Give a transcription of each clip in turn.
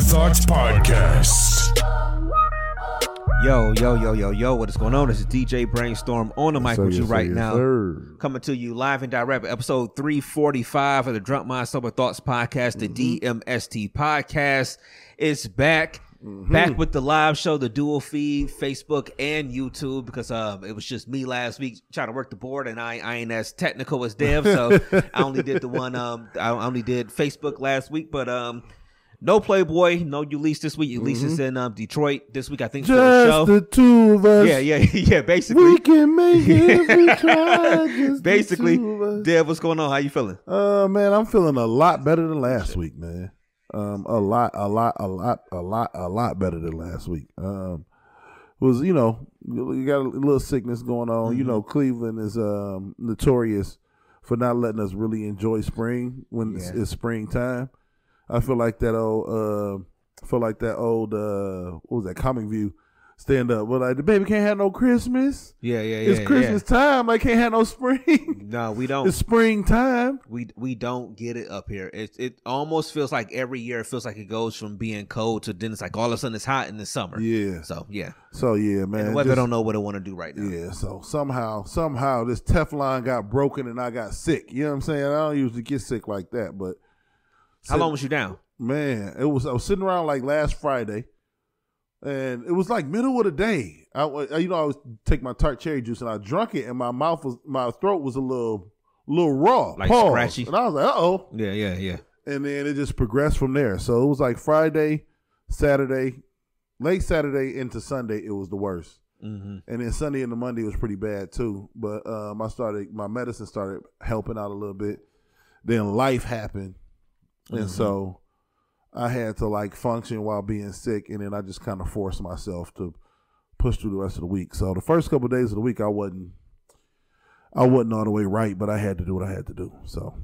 Thoughts Podcast. Yo, yo, yo, yo, yo, what is going on? This is DJ Brainstorm on the mic with you right now. Coming to you live and direct, episode 345 of the Drunk Mind Sober Thoughts Podcast, the DMST Podcast. It's back. Back with the live show, the dual feed, Facebook and YouTube, because um it was just me last week trying to work the board, and I, I ain't as technical as Dev, so I only did the one um I only did Facebook last week, but um no Playboy, no Eulise this week. Eulise in um Detroit this week, I think for a show. Just the two of us. Yeah, yeah, yeah. Basically, We can make it if we try. Basically, the two of us. Dev, what's going on? How you feeling? Uh, man, I'm feeling a lot better than last week, man. Um, a lot, a lot, a lot, a lot, a lot better than last week. Um, was you know you got a little sickness going on. You know, Cleveland is um notorious for not letting us really enjoy spring when it's, it's springtime. I feel like that old, uh, I feel like that old, uh, what was that? Comic View stand up. But like the baby can't have no Christmas. Yeah, yeah, yeah. It's Christmas time. I can't have no spring. No, we don't. it's springtime. we we don't get it up here. It it almost feels like every year it feels like it goes from being cold to then it's like all of a sudden it's hot in the summer. Yeah. So yeah, So yeah, man. and the weather just- don't know what it want to do right now. Yeah. So somehow, somehow, this Teflon got broken and I got sick. You know what I'm saying? I don't usually get sick like that, but How long was you down? man, it was. I was sitting around like last Friday, and it was like middle of the day. I, wa- you know, I was take my tart cherry juice and I drunk it, and my mouth was, my throat was a little, little raw, Like Pause. scratchy? and I was like, uh oh. Yeah, yeah, yeah. and then it just progressed from there. So it was like Friday, Saturday, late Saturday into Sunday. It was the worst, hmm and then Sunday into Monday was pretty bad too. But um, I started my medicine started helping out a little bit. Then life happened, and so I had to like function while being sick, and then I just kind of forced myself to push through the rest of the week. So the first couple of days of the week, I wasn't. I wasn't all the way right, but I had to do what I had to do. So,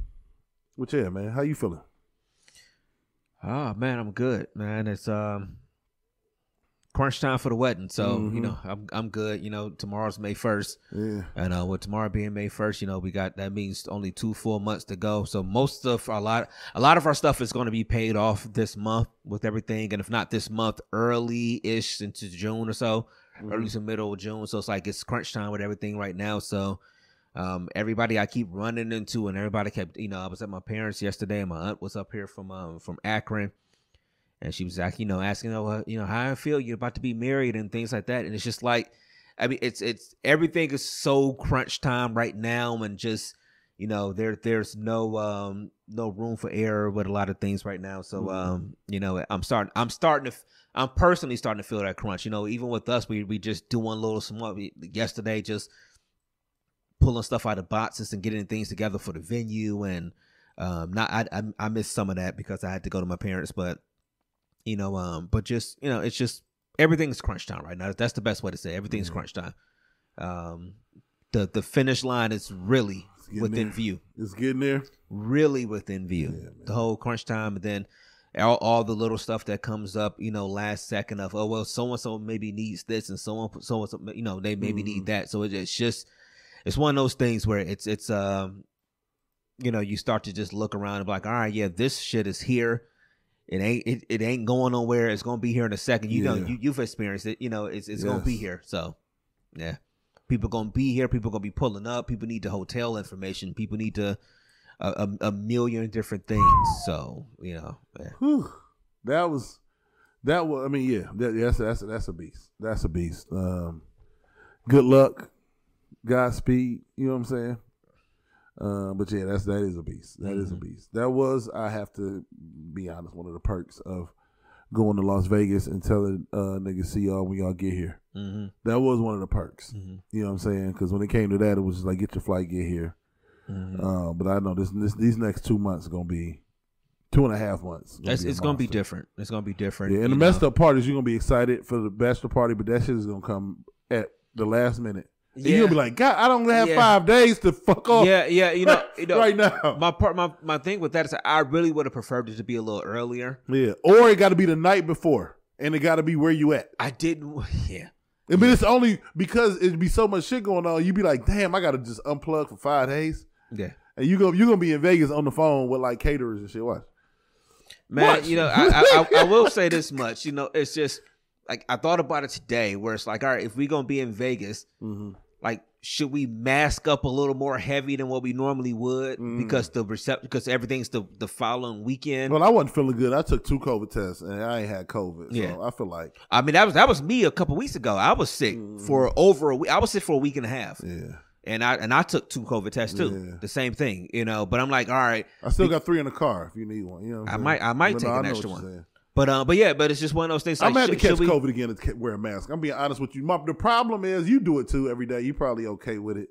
but yeah, man, how you feeling? Oh man, I'm good, man. It's um crunch time for the wedding, so you Mhm. know I'm I'm good. You know tomorrow's May first. Yeah. And uh, with tomorrow being May first, you know, we got that means only two full months to go. So most of our lot, a lot of our stuff is going to be paid off this month with everything, and if not this month, early ish into June or so, early to middle of June. So it's like it's crunch time with everything right now. So um, everybody I keep running into, and everybody kept, you know, I was at my parents yesterday, and my aunt was up here from um, from Akron. And she was like, you know, asking, oh, you know, how I feel. You're about to be married and things like that. And it's just like, I mean, it's it's everything is so crunch time right now, and just you know, there there's no um no room for error with a lot of things right now. So um, you know, I'm starting I'm starting to I'm personally starting to feel that crunch. You know, even with us, we we just doing a little small yesterday, just pulling stuff out of boxes and getting things together for the venue, and um, not I I, I missed some of that because I had to go to my parents, but you know, um, but just you know, it's just everything's crunch time right now. That's the best way to say it. everything's crunch time. Um, the the finish line is really within there. view, It's getting there. really within view. the whole crunch time, and then all, all the little stuff that comes up, you know, last second of oh well, so and so maybe needs this, and so on, so and so, you know, they maybe need that. So it, it's just it's one of those things where it's it's um you know you start to just look around and be like all right yeah this shit is here it ain't it, it ain't going nowhere it's gonna be here in a second you know you, you've experienced it you know it's, it's gonna be here so Yeah. People gonna be here. People gonna be pulling up. People need the hotel information. People need to a, a, a million different things. So you know, yeah. Whew. That was that was. I mean, yeah, that, that's that's that's a beast. That's a beast. Um, good luck, Godspeed. You know what I'm saying? Uh, but yeah, that's that is a beast. That is a beast. That was I have to be honest. One of the perks of going to Las Vegas and telling uh, niggas see y'all when y'all get here. hmm That was one of the perks. Mhm. You know what I'm saying? Because when it came to that, it was just like get your flight, get here. Uh, but I know this, this these next two months are gonna be two and a half months. It's, a it's gonna be different. It's gonna be different. Yeah, and the you messed up part is you're gonna be excited for the bachelor party, but that shit is gonna come at the last minute. Yeah. gonna be like, God, I don't have Yeah. five days to fuck off. Yeah, yeah, you know, you know, right now. My part, my my thing with that is, I really would have preferred it to be a little earlier. yeah, or it got to be the night before, and it got to be where you at. I didn't. Yeah, I mean, it's only because it'd be so much shit going on. You'd be like, damn, I gotta just unplug for five days, yeah. and you go, you're gonna be in Vegas on the phone with like caterers and shit. Watch. Man, What? you know, I, I, I I will say this much. You know, it's just like I thought about it today, where it's like, all right, if we gonna be in Vegas, Mm-hmm. Like, should we mask up a little more heavy than what we normally would Mm. because the reception, because everything's the the following weekend. Well, I wasn't feeling good. I took two COVID tests, and I ain't had COVID. So Yeah. I feel like, I mean, that was that was me a couple weeks ago. I was sick for over a week. I was sick for a week and a half, Mm. yeah, and I and I took two COVID tests too. Yeah. The same thing, you know. But I'm like, all right, I still got three in the car if you need one. You know, I'm saying? might I might But take no, an extra what you're one. But um, but yeah, but it's just one of those things. I'm Like, gonna have to catch we- COVID again to wear a mask. I'm being honest with you. My, the problem is you do it too every day. You're probably okay with it.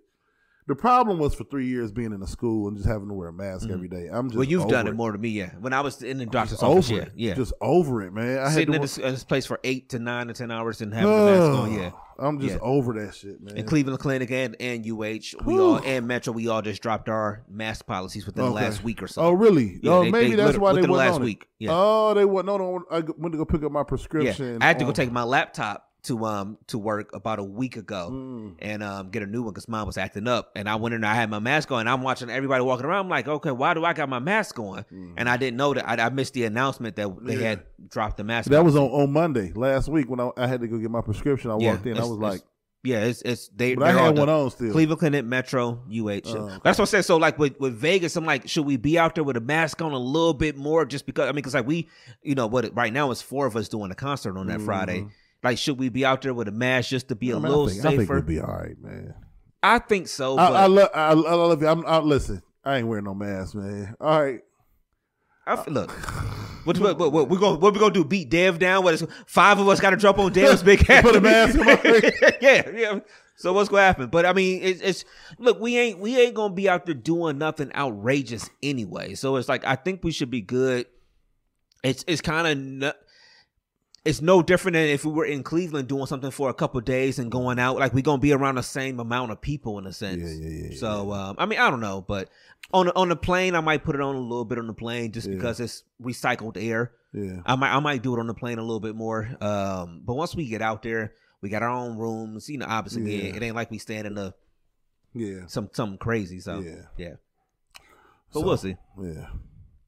The problem was for three years being in a school and just having to wear a mask every day. I'm just Mm-hmm. Well, you've over done it more than me, yeah. When I was in the doctor's office, over yeah, it. yeah. Just over it, man. I Sitting had in to this, in this place for eight to nine to ten hours and having the mask on, yeah. I'm just Yeah. over that shit, man. In Cleveland Clinic and and UH, we all and Metro, we all just dropped our mask policies within the last week or so. Oh, really? Yeah, oh, they- maybe they that's why they the went last on week, yeah. Oh, they went. No, no. I went to go pick up my yeah, prescription. I had to go on- take my laptop to um to work about a week ago Mm. and um get a new one because mine was acting up. And I went in there, I had my mask on, and I'm watching everybody walking around. I'm like, okay, why do I got my mask on? And I didn't know that I, I missed the announcement that they Mm. Yeah. had dropped the mask. That was on, on Monday last week when I, I had to go get my prescription. I Yeah, walked in. I was like, Yeah, it's it's they. but I they're all had one on still. Cleveland Clinic, Metro, UH. Oh, okay. That's what I said. So like with, with Vegas, I'm like, should we be out there with a mask on a little bit more just because? I mean, because like we, you know, what right now it's four of us doing a concert on that Friday. Like, should we be out there with a mask just to be a. Mean, little I think, I think safer? we'll be all right, man. I think so. I, But I I, love. I, I love you. I'm. I, listen, I ain't wearing no mask, man. All right. f- look. What, what, what, what we gonna what we gonna do? Beat Dev down? What is five of us got to jump on Dev's big head? Put a mask on. yeah, yeah. So what's gonna happen? But I mean, it's, it's look, we ain't we ain't gonna be out there doing nothing outrageous anyway. So it's like I think we should be good. It's it's kind of it's no different than if we were in Cleveland doing something for a couple days and going out. Like we're gonna be around the same amount of people in a sense. Yeah, yeah, yeah, So um, I mean, I don't know, but on the, on the plane, I might put it on a little bit on the plane just Yeah. because it's recycled air. Yeah. I might I might do it on the plane a little bit more. Um, but once we get out there, we got our own rooms. You know, obviously, Yeah. it ain't like we staying in a Yeah. some something crazy. So Yeah. yeah, but So, we'll see. Yeah.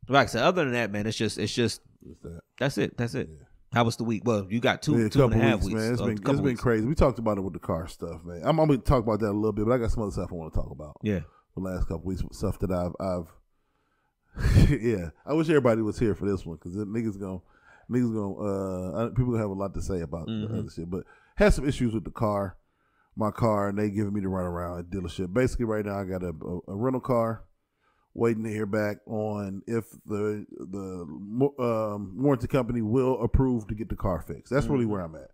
Like I said, other than that, man, it's just it's just that? that's it. That's it. How was the week? Well, you got two yeah, two and a half weeks, weeks. man. It's uh, been it's been crazy. We talked about it with the car stuff, man. I'm, I'm gonna talk about that a little bit, but I got some other stuff I want to talk about. Yeah. the last couple weeks, with stuff that I've I've yeah. I wish everybody was here for this one because niggas gonna niggas gonna uh people gonna have a lot to say about Mhm. the other shit. But had some issues with the car, my car, and they giving me the run around at dealership. Basically, right now I got a, a, a rental car. Waiting to hear back on if the the um, warranty company will approve to get the car fixed. That's really where I'm at.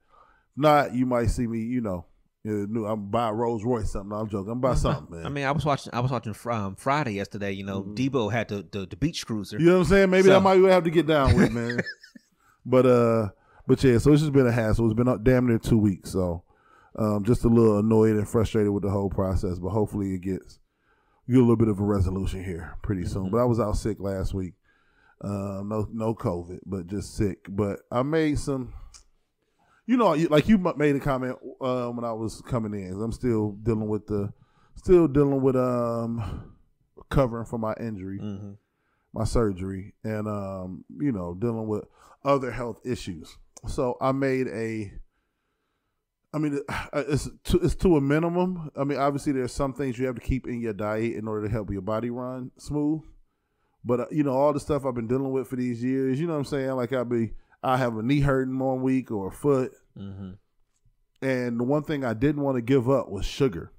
Not you might see me, you know, uh, new. I'm buy a Rolls Royce something. I'm joking. I'm buy something, man. I mean, I was watching. I was watching um, Friday yesterday. You know, Debo had the, the the beach cruiser. Mm-hmm. You know what I'm saying? Maybe So- I might have to get down with, man. but uh, but yeah. So it's just been a hassle. It's been damn near two weeks. So um, just a little annoyed and frustrated with the whole process. But hopefully it gets get a little bit of a resolution here pretty soon. But I was out sick last week. Um, no no COVID, but just sick. But I made some. You know, like you made a comment uh, when I was coming in. I'm still dealing with the, still dealing with um, recovering from my injury hmm my surgery and um you know dealing with other health issues so i made a I mean, it's to, it's to a minimum. I mean, obviously, there's some things you have to keep in your diet in order to help your body run smooth. But uh, you know, all the stuff I've been dealing with for these years, you know what I'm saying? Like I'll be, I have a knee hurting one week or a foot, Mm-hmm. and the one thing I didn't want to give up was sugar.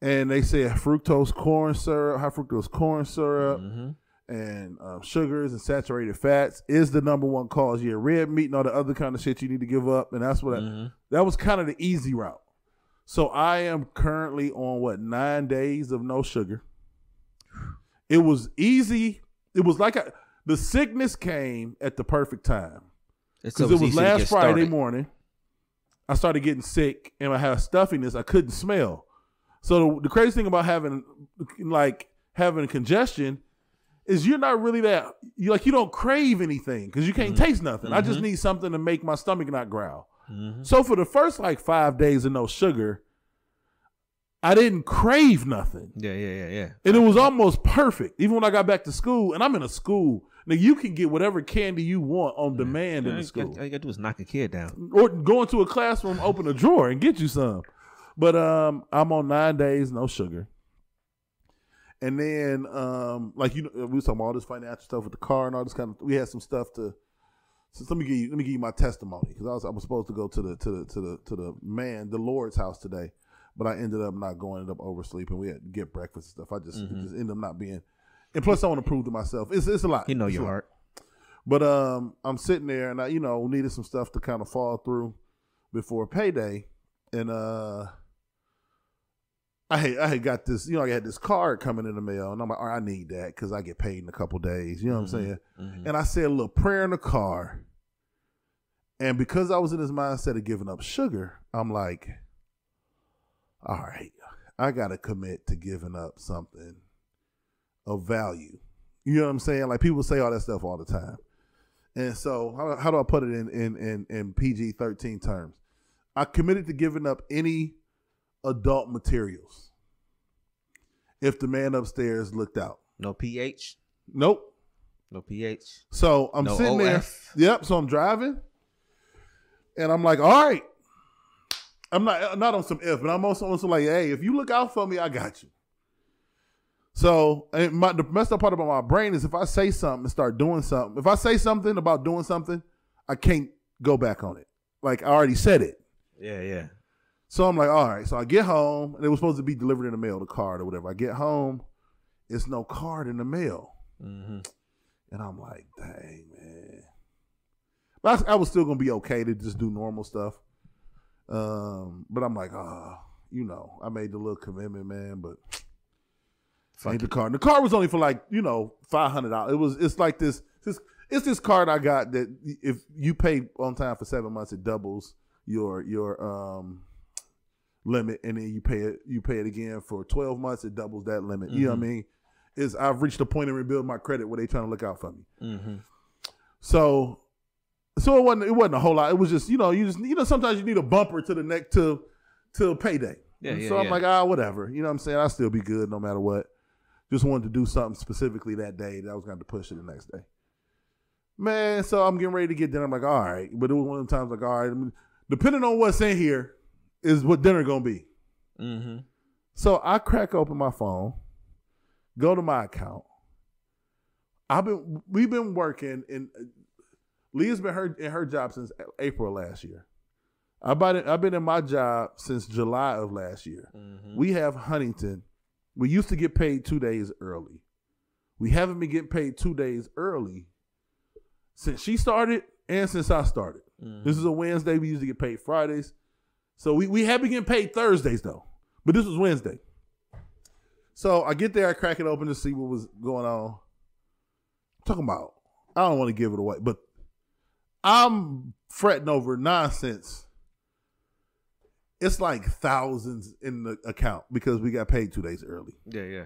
And they said fructose corn syrup, high fructose corn syrup, Mm-hmm. And um, sugars and saturated fats is the number one cause. Yeah, red meat and all the other kind of shit you need to give up, and that's what Mm-hmm. that was kind of the easy route. So I am currently on what nine days of no sugar. It was easy. It was like a, the sickness came at the perfect time because it was last Friday started. morning. I started getting sick and I had stuffiness. I couldn't smell. So the, the crazy thing about having like having congestion is you're not really that you like you don't crave anything because you can't taste nothing. I just need something to make my stomach not growl. Mhm. So for the first like five days of no sugar, I didn't crave nothing. Yeah, yeah, yeah, yeah. And it was almost perfect. Even when I got back to school, and I'm in a school. Now you can get whatever candy you want on demand in the school. all you gotta do is knock a kid down. Or go into a classroom, open a drawer, and get you some. But um, I'm on nine days, no sugar. And then, um, like you know, we was talking about all this financial stuff with the car and all this kind of. We had some stuff to. So let me give you let me give you my testimony because I was I was supposed to go to the to the to the to the man the Lord's house today, but I ended up not going. Ended up oversleeping. We had to get breakfast and stuff. I just, it just ended up not being. And plus, I want to prove to myself it's it's a lot. You know It's your heart. But um, I'm sitting there and I, you know, needed some stuff to kind of fall through before payday, and uh, I had I had got this, you know, I had this card coming in the mail, and I'm like, all right, I need that because I get paid in a couple days. You know what I'm saying? Mhm. And I said a little prayer in the car, and because I was in this mindset of giving up sugar, I'm like, all right, I got to commit to giving up something of value. You know what I'm saying? Like people say all that stuff all the time. And so, how, how do I put it in in in, in PG thirteen terms? I committed to giving up any adult materials if the man upstairs looked out. No pH. Nope. No pH. So I'm No sitting there. Yep. So I'm driving, and I'm like, all right. I'm not not on some if, but I'm also on some like, hey, if you look out for me, I got you. So and my, the messed up part about my brain is if I say something and start doing something, if I say something about doing something, I can't go back on it. Like I already said it. Yeah, yeah. So I'm like, all right. So I get home, and it was supposed to be delivered in the mail, the card or whatever. I get home, it's no card in the mail. Mm-hmm. And I'm like, dang, man. But I, I was still gonna be okay to just do normal stuff. Um, but I'm like, ah, you know, I made the little commitment, man, but Fuck ain't the card. And the car was only for like, you know, five hundred dollars. It was it's like this, this it's this card I got that if you pay on time for seven months, it doubles your your um limit and then you pay it you pay it again for 12 months it doubles that limit you know what i mean is i've reached a point in rebuilding my credit where they trying to look out for me Mm-hmm. so, so it wasn't it wasn't a whole lot. It was just you know you just you know sometimes you need a bumper to the neck to to payday. Yeah, yeah, so I'm like ah whatever. You know what I'm saying I'll still be good no matter what. Just wanted to do something specifically that day that I was going to push it the next day. Man, so I'm getting ready to get dinner. I'm like all right, but it was one of the times like all right. I mean, depending on what's in here is what dinner gonna be. Mm-hmm. So I crack open my phone, go to my account. I've been we've been working in Leah's been her in her job since April last year. I've been I've been in my job since July of last year. Mm-hmm. We have Huntington. We used to get paid two days early. We haven't been getting paid two days early since she started and since I started. This is a Wednesday. We used to get paid Fridays. So we, we have been getting paid Thursdays though. But this was Wednesday. So I get there, I crack it open to see what was going on. talking about, I don't want to give it away, but I'm fretting over nonsense. It's like thousands in the account because we got paid two days early. Yeah, yeah.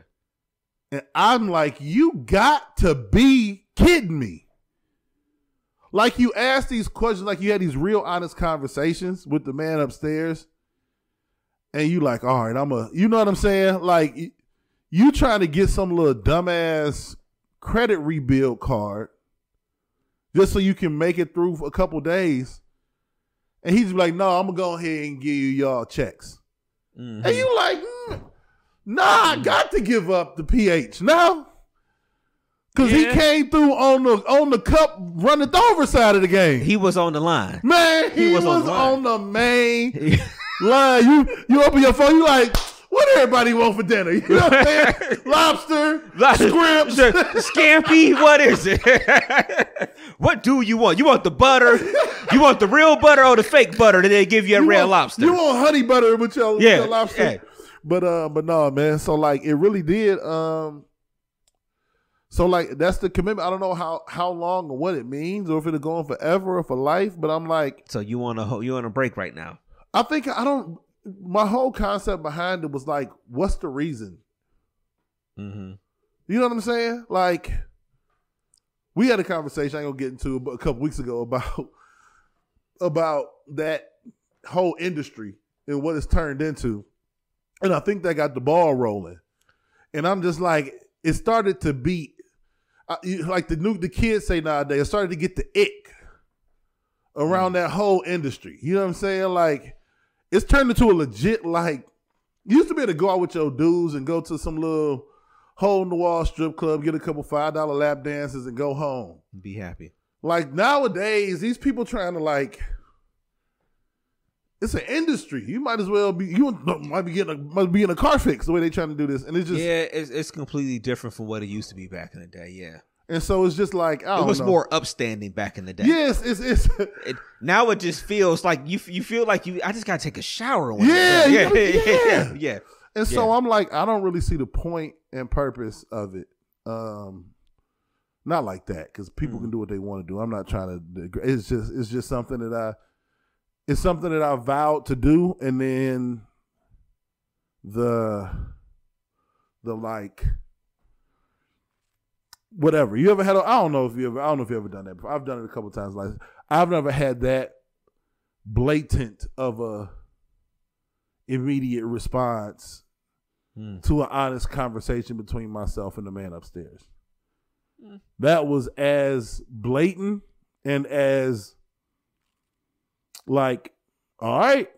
And I'm like, you got to be kidding me. Like you asked these questions, like you had these real honest conversations with the man upstairs. And you like, all right, I'm a, you know what I'm saying? Like you trying to get some little dumbass credit rebuild card just so you can make it through for a couple days. and he's like, "No, I'm gonna go ahead and give you y'all checks." Mhm. And you like, mm, "Nah, I got to give up the pH now." Cause he came through on the on the cup running over side of the game. he was on the line. Man, he, He was, was on on, the the main line. You you open your phone, you like, what everybody want for dinner? You know what I'm saying? Lobster, scripts. Scampi, what is it? what do you want? You want the butter? You want the real butter or the fake butter that they give you at You Red want- Lobster? You want honey butter with your, with Yeah, your lobster. yeah. But uh, but no, man. So like, it really did. Um, so like, that's the commitment. I don't know how how long or what it means, or if it'll go on forever or for life. But I'm like, so you want to you want a break right now? I think I don't. My whole concept behind it was like, what's the reason? Mm-hmm. You know what I'm saying? Like, we had a conversation I ain't gonna get into a couple weeks ago about about that whole industry and what it's turned into, and I think that got the ball rolling. And I'm just like, it started to beat, like the new the kids say nowadays. It started to get the ick around mm. that whole industry. You know what I'm saying? Like, it's turned into a legit like. You used to be able to go out with your dudes and go to some little hole in the wall strip club, get a couple five dollar lap dances, and go home. Be happy. Like nowadays, these people trying to like. It's an industry. You might as well be. You might be getting a might be in a car fix the way they trying to do this, and it's just yeah, it's, it's completely different from what it used to be back in the day. Yeah, and so it's just like I it was know. more upstanding back in the day. Yes, it's it's It, now it just feels like you you feel like you. I just gotta take a shower. Yeah, done. you yeah, yeah, yeah. yeah. And so Yeah. I'm like, I don't really see the point and purpose of it. Um, not like that because people Mm. can do what they want to do. I'm not trying to. It's just it's just something that I. It's something that I vowed to do, and then the the like whatever you ever had. I I don't know if you ever. I don't know if you ever done that. before. I've done it a couple times. Like I've never had that blatant of a immediate response Hmm. to an honest conversation between myself and the man upstairs. That was as blatant and as like, all right,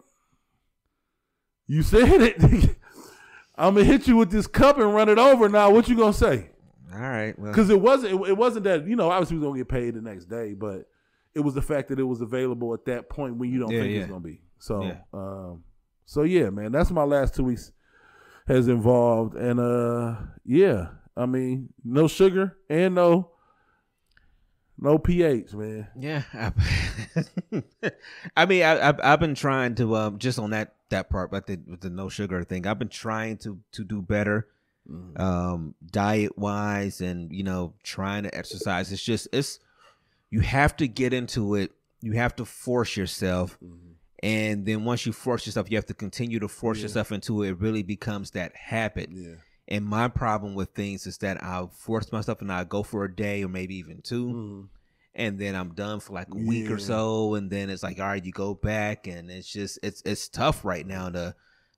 you said it. I'm gonna hit you with this cup and run it over. Now, what you gonna say? All right. Well, Because it wasn't. It, it wasn't that you know. Obviously, we was gonna get paid the next day, but it was the fact that it was available at that point when you don't Yeah, think yeah. it's gonna be. So, Yeah. um, so yeah, man, that's my last two weeks has involved, and uh, yeah, I mean, no sugar and no, no pH, man. Yeah, I, I mean, I, I've I've been trying to um just on that that part, but the with the no sugar thing, I've been trying to to do better, um, diet wise, and you know, trying to exercise. It's just it's you have to get into it. You have to force yourself, and then once you force yourself, you have to continue to force Yeah. yourself into it. It really becomes that habit. Yeah, And my problem with things is that I'll force myself and I'll go for a day or maybe even 2 Mhm. and then I'm done for like a week or so, and then it's like, all right, you go back, and it's just it's it's tough right now to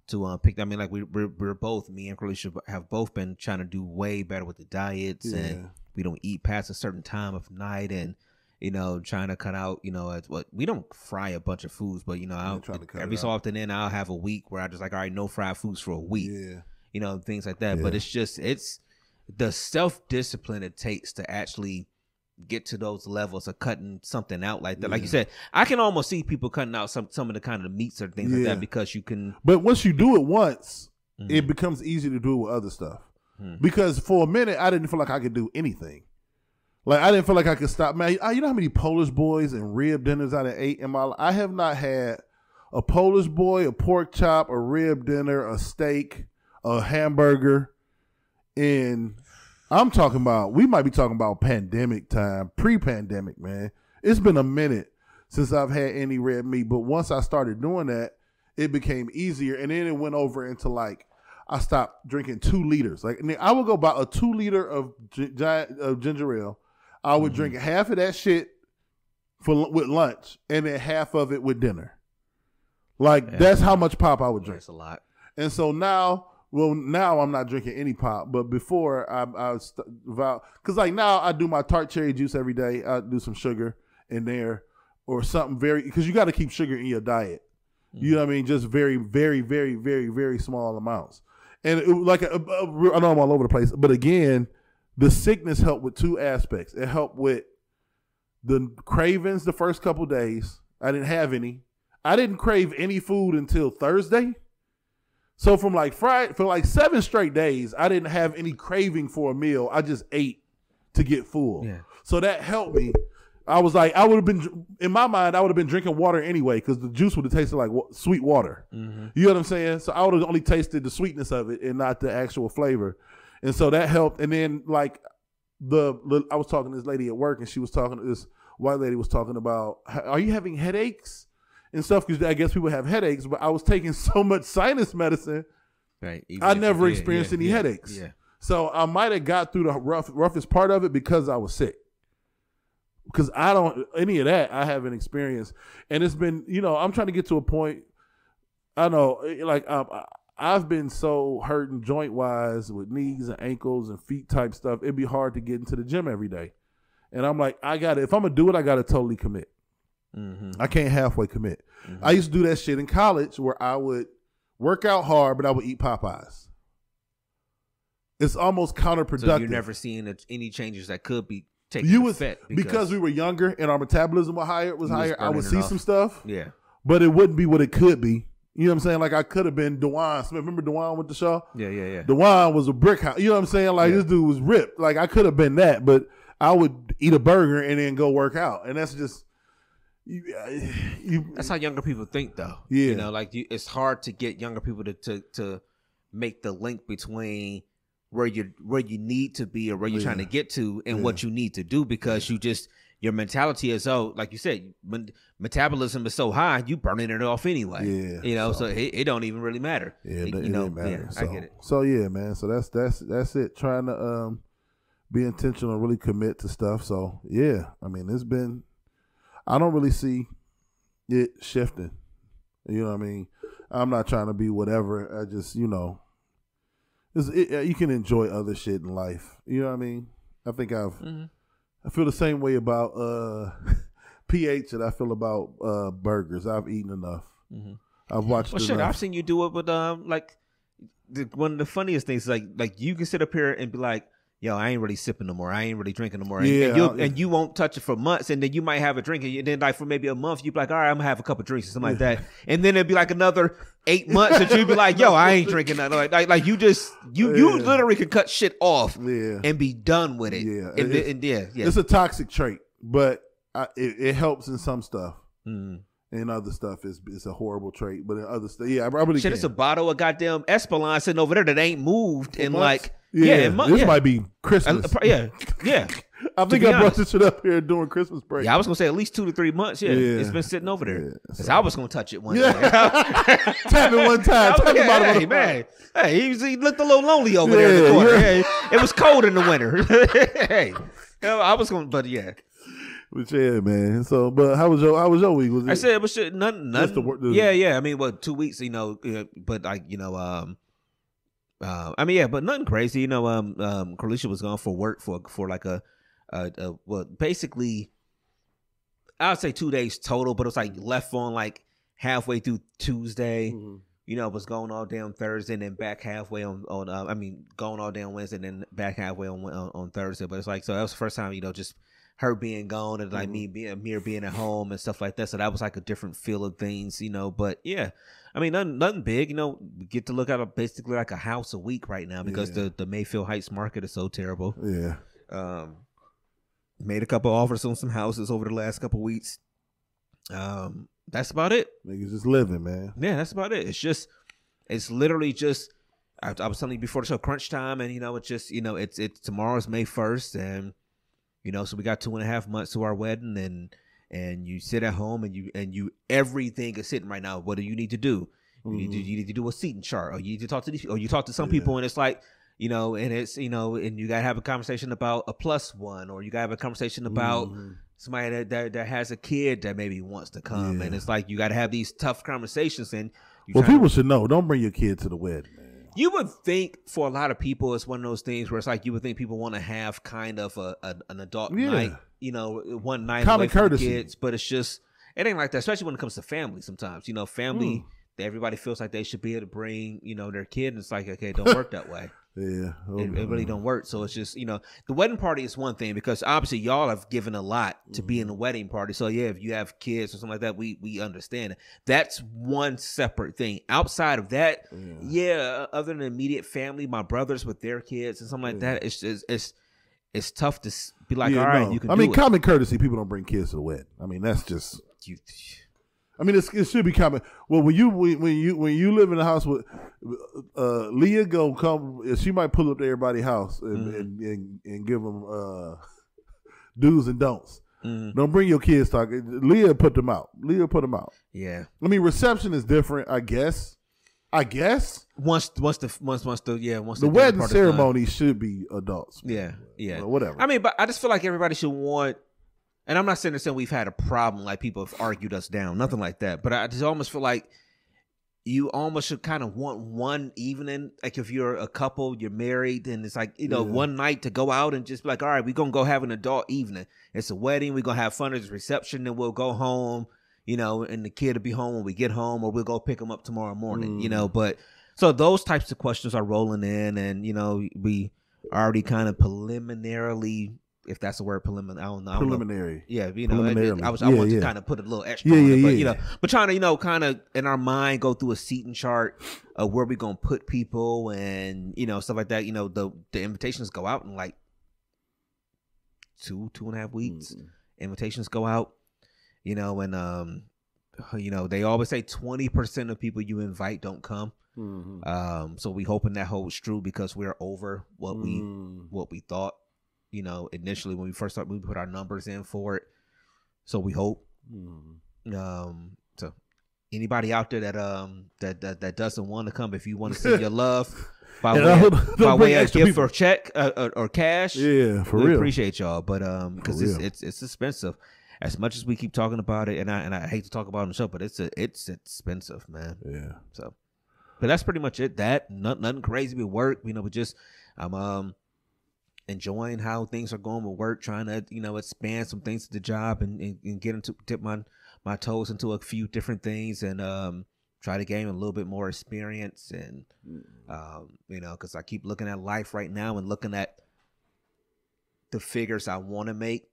to um pick. I mean, like we we're, we're both me and Carlisha have both been trying to do way better with the diets, Yeah. and we don't eat past a certain time of night, and you know, trying to cut out, you know, it's what we don't fry a bunch of foods, but you know, I'll, trying to cut every so out. often then I'll have a week where I just like, all right, no fried foods for a week yeah, you know, things like that. But it's just it's the self discipline it takes to actually get to those levels of cutting something out like that. Like you said, I can almost see people cutting out some some of the kind of meats or things like that because you can. But once you do it once, Mhm. it becomes easy to do it with other stuff. Hmm. Because for a minute, I didn't feel like I could do anything. Like I didn't feel like I could stop. Man, you know how many Polish boys and rib dinners I done ate in my life? I have not had a Polish boy, a pork chop, a rib dinner, a steak, a hamburger. In I'm talking about, we might be talking about pandemic time, pre-pandemic, man. It's been a minute since I've had any red meat, but once I started doing that, it became easier, and then it went over into like I stopped drinking two liters. Like I would go buy a two liter of giant of ginger ale. I would mm-hmm. drink half of that shit for with lunch, and then half of it with dinner. Like Yeah. that's how much pop I would drink. That's a lot. And so now, well, now I'm not drinking any pop, but before I, I because like now I do my tart cherry juice every day. I do some sugar in there. or something very because you got to keep sugar in your diet. You know what I mean? Just very, very, very, very, very small amounts. And it, like uh, uh, a, a- I know I'm all over the place, but again, the sickness helped with two aspects. It helped with the cravings the first couple days. I didn't have any. I didn't crave any food until Thursday. So from like Friday for like seven straight days, I didn't have any craving for a meal. I just ate to get full. Yeah. So that helped me. I was like, I would have been in my mind, I would have been drinking water anyway because the juice would have tasted like sweet water. Mm-hmm. You know what I'm saying? So I would have only tasted the sweetness of it and not the actual flavor. And so that helped. And then like the, the I was talking to this lady at work and she was talking to this white lady was talking about, are you having headaches and stuff? Because I guess people have headaches, but I was taking so much sinus medicine Right. Even I never experienced yeah, any yeah, headaches. Yeah. So I might have got through the rough, roughest part of it because I was sick. Because I don't any of that I haven't experienced, and it's been you know I'm trying to get to a point. I know eh, like um, I- I've been so hurting joint wise with knees and ankles and feet type stuff. It'd be hard to get into the gym every day, and I'm like I got to if I'm gonna do it I got to totally commit. Mm-hmm. I can't halfway commit. I used to do that shit in college where I would work out hard, but I would eat Popeyes. It's almost counterproductive. So you're never seeing any changes that could be taking you was effect because, we were younger and our metabolism was higher. Was was higher. I would see off. some stuff, yeah. but it wouldn't be what it could be. You know what I'm saying? Like I could have been Dewan Smith. Remember Dewan with the show? Yeah. Yeah. Yeah. Dewan was a brick house. You know what I'm saying? Like Yeah. this dude was ripped. Like I could have been that, but I would eat a burger and then go work out, and that's just you. you That's how younger people think, though. Yeah. You know, like you, it's hard to get younger people to, to to make the link between where you where you need to be or where you're trying to get to and what you need to do because you just your mentality is so like you said when metabolism is so high you burning it off anyway Yeah, you know so, so- it, it don't even really matter Yeah, It- it, you know matter. yeah, so, i get it So yeah, man. So that's that's that's it. Trying to um be intentional and really commit to stuff. So yeah, I mean it's been. I don't really see it shifting. You know what I mean? I'm not trying to be whatever. I just you know, it, you can enjoy other shit in life. You know what I mean? I think I've Mm-hmm. I feel the same way about uh pH that I feel about uh burgers. I've eaten enough. I've watched. Mm-hmm. well shit enough. i've seen you do it with um like the, one of the funniest things is like like you can sit up here and be like yo i ain't really sipping no more. I ain't really drinking no more. And, Yeah, and, you'll, and you won't touch it for months and then you might have a drink and then like for maybe a month you'd be like all right i'm gonna have a couple drinks or something like that. And then it'd be like another eight months that you'd be like yo i ain't drinking nothing. Like, like, like you just you you literally could cut shit off Yeah. and be done with it. Yeah, and, it's- and yeah yeah. It's a toxic trait, but I, it, it helps in some stuff. Mm. And other stuff is it's a horrible trait, but in other stuff, yeah, I really Shit, can. it's a bottle of goddamn Espolon sitting over there that ain't moved in like yeah, in mon- this yeah. might be Uh, Christmas. yeah, yeah. I think I brought honest. this shit up here during Christmas break. Yeah, I was gonna say at least two to three months. Yeah, Yeah. it's been sitting over there. Yeah, 'Cause so- I was gonna touch it one Yeah. day. Tap it one time. Was- Tap yeah, bottom hey, man. Hey, he, was, he looked a little lonely over there in Yeah, the corner. yeah. Yeah, it was cold in the winter. hey, I was gonna, but yeah, But yeah, man. So, but how was your how was your week? Was it, I said, but shit, nothing, nothing. the the- yeah, yeah. I mean, what two weeks? You know, uh, but like you know, um, uh, I mean, yeah, but nothing crazy. You know, um, um, Carlicia was gone for work for for like a, a, a well, basically, I would say two days total, but it was like left on like halfway through Tuesday. Mhm. You know, was going all down Thursday and then back halfway on on. Uh, I mean, going all down Wednesday and then back halfway on on, on Thursday. But it's like so that was the first time you know just her being gone and like me being me being at home and stuff like that. So that was like a different feel of things, you know. But yeah, I mean nothing nothing big, you know. We get to look at a, basically like a house a week right now because Yeah. the the Mayfield Heights market is so terrible. yeah, Um, made a couple offers on some houses over the last couple weeks. Um, that's about it. niggas just living, man. Yeah, that's about it. It's just, it's literally just. I, I was telling you before the show, crunch time, and you know, it's just, you know, it's it's tomorrow's May first, and you know, so we got two and a half months to our wedding, and and you sit at home, and you and you everything is sitting right now. What do you need to do? You need to mm-hmm. you need to do a seating chart, or you need to talk to these, or you talk to some people, and it's like. You know, and it's you know, and you gotta have a conversation about a plus one, or you gotta have a conversation about mm-hmm. somebody that, that that has a kid that maybe wants to come, and it's like you got to have these tough conversations. And Well, trying to- people should know. Don't bring your kid to the wedding, man. you would think for a lot of people, it's one of those things where it's like you would think people want to have kind of a, a an adult Yeah. night, you know, one night Common away from courtesy. kids, but it's just. it ain't like that, especially when it comes to family. Sometimes you know, family. Hmm. Everybody feels like they should be able to bring, you know, their kid, and it's like, okay, it don't work that way. Yeah, oh It, it really don't work. So it's just, you know, the wedding party is one thing because obviously y'all have given a lot to be in mm-hmm. the wedding party. So yeah, if you have kids or something like that, we we understand it. That's one separate thing. Outside of that, yeah, other than immediate family, my brothers with their kids and something like that, it's just it's it's tough to be like, Yeah, all right, no. you can. I mean, it. common courtesy. People don't bring kids to the wedding. I mean, that's just. You- I mean, it's, it should be common. Well, when you when, when you when you live in a house with uh, Leah, go come. She might pull up to everybody's house and Mm-hmm. and, and, and give them uh, do's and don'ts. Mm-hmm. Don't bring your kids. Talk. Leah put them out. Leah put them out. yeah. I mean, reception is different. I guess. I guess Once once the once once the yeah once the dinner wedding part is done. ceremony should be adults. Yeah, yeah. Whatever. I mean, but I just feel like everybody should want. And I'm not saying saying we've had a problem like people have argued us down, nothing like that. But I just almost feel like you almost should kind of want one evening. Like if you're a couple, you're married, and it's like you know Yeah. one night to go out and just be like, all right, we're gonna go have an adult evening. It's a wedding. We're gonna have fun at the reception, then we'll go home. You know, and the kid will be home when we get home, or we'll go pick him up tomorrow morning. You Mm. know, but so those types of questions are rolling in, and you know we already kind of preliminarily, if that's the word preliminary, I don't know. I don't know. Preliminary. Yeah, you know, it- it- I was I Yeah, want yeah. to kind of put a little extra Yeah, on yeah, it, but yeah. you know, but trying to you know kind of in our mind go through a seating chart of where we gonna put people and you know stuff like that. You know, the the invitations go out in like two two and a half weeks. Mm. Invitations go out, you know, and um, you know they always say twenty percent of people you invite don't come. Mhm. Um, so we hoping that holds true because we're over what we Mm. what we thought, you know, initially when we first started, we put our numbers in for it. So we hope. Mm. Um, so anybody out there that um that that, that doesn't want to come, if you want to send your love by And way of, by way of gift people. or check uh, or, or cash, Yeah, for we real. appreciate y'all. But um, because it's, it's it's expensive. As much as we keep talking about it, and I and I hate to talk about it on the show, but it's a, it's expensive, man. Yeah. So, but that's pretty much it. That nothing, nothing crazy with work. You know, but just I'm um enjoying how things are going with work, trying to you know expand some things to the job and, and, and get into dip my my toes into a few different things and um try to gain a little bit more experience and um you know because I keep looking at life right now and looking at the figures I want to make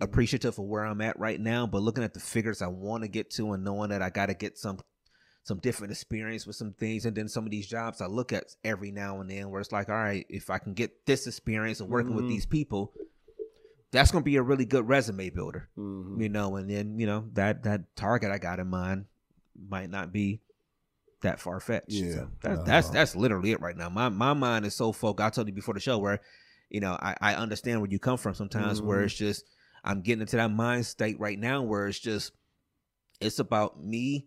appreciative of where I'm at right now, but looking at the figures I want to get to and knowing that I got to get some some different experience with some things, and then some of these jobs I look at every now and then where it's like, all right, if I can get this experience of working with Mhm. these people, that's gonna be a really good resume builder, Mhm. you know. And then you know that that target I got in mind might not be that far fetched. Yeah. so that, No. that's that's literally it right now. My my mind is so focused. I told you before the show where you know I, I understand where you come from sometimes where Mhm. it's just I'm getting into that mind state right now where it's just it's about me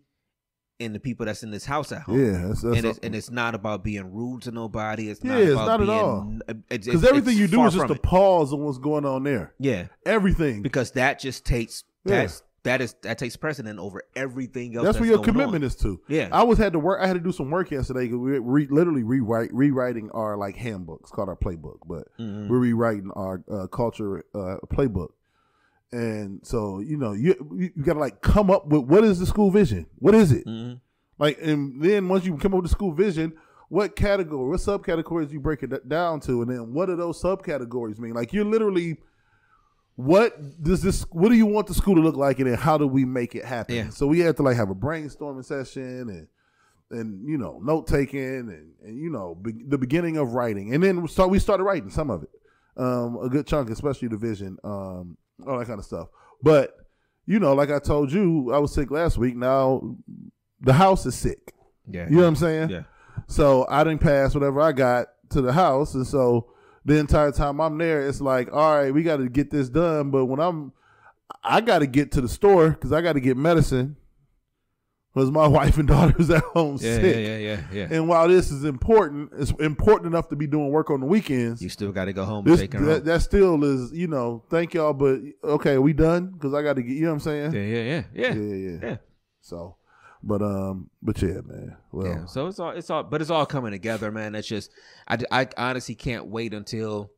and the people that's in this house at home. Yeah, that's, that's and it's, and it's not about being rude to nobody. It's Yeah, not it's about not at all. Because everything it's you do is just a pause on what's going on there. yeah, Everything. because that just takes Yeah. that's that is that takes precedent over everything else. that's what your commitment on. is to. Yeah. I was had to work. I had to do some work yesterday because we re, literally rewrite rewriting our like handbooks called our playbook, but Mhm. we're rewriting our uh, culture uh, playbook. And so you know you you got to like come up with what is the school vision? What is it? Mhm. Like and then once you come up with the school vision, what category, what subcategories you break it down to, and then what do those subcategories mean? Like you're literally what does this what do you want the school to look like and then how do we make it happen? Yeah. So we had to like have a brainstorming session and and you know note taking and and you know be, the beginning of writing and then we start we started writing some of it um a good chunk especially the vision um all that kind of stuff but you know like i told you i was sick last week now the house is sick Yeah. you know what i'm saying Yeah. so i didn't pass whatever i got to the house and so the entire time i'm there it's like all right we got to get this done but when i'm i got to get to the store because i got to get medicine because my wife and daughter's at home Yeah, sick yeah, yeah, yeah, yeah. and while this is important, it's important enough to be doing work on the weekends. You still got to go home and This, that, home. that still is, you know, thank y'all, but okay, we done because I got to get, you know what I'm saying? Yeah, yeah, yeah, yeah, yeah, yeah. yeah. So, but um, but yeah, man. Well, yeah. So it's all, it's all, but it's all coming together, man. It's just, I, I honestly can't wait until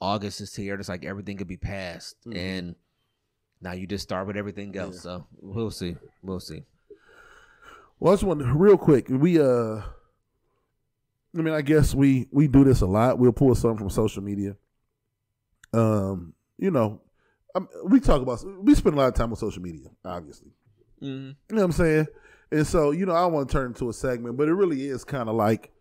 August is here. It's like everything could be passed, Mhm. and Now you just start with everything else. So we'll see. We'll see. Well, I just want real quick. We uh, I mean, I guess we we do this a lot. We'll pull something from social media. Um, you know, um, we talk about we spend a lot of time on social media, obviously. Mhm. You know what I'm saying? And so, you know, I want to turn into a segment, but it really is kind of like,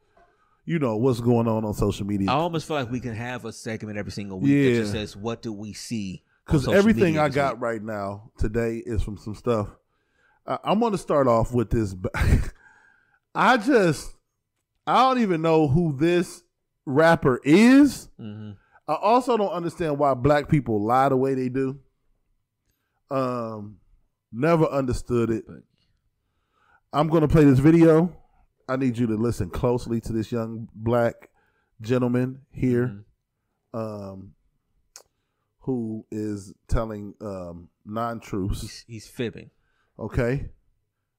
you know, what's going on on social media. I almost feel like we can have a segment every single week that just Yeah. says, "What do we see?" Because everything I got week?" right now today is from some stuff. I, I'm going to start off with this. I just, I don't even know who this rapper is. Mhm. I also don't understand why black people lie the way they do. Um, never understood it. But- I'm going to play this video. I need you to listen closely to this young black gentleman here, Mhm. um, who is telling um, non-truths. He's, he's fibbing. Okay,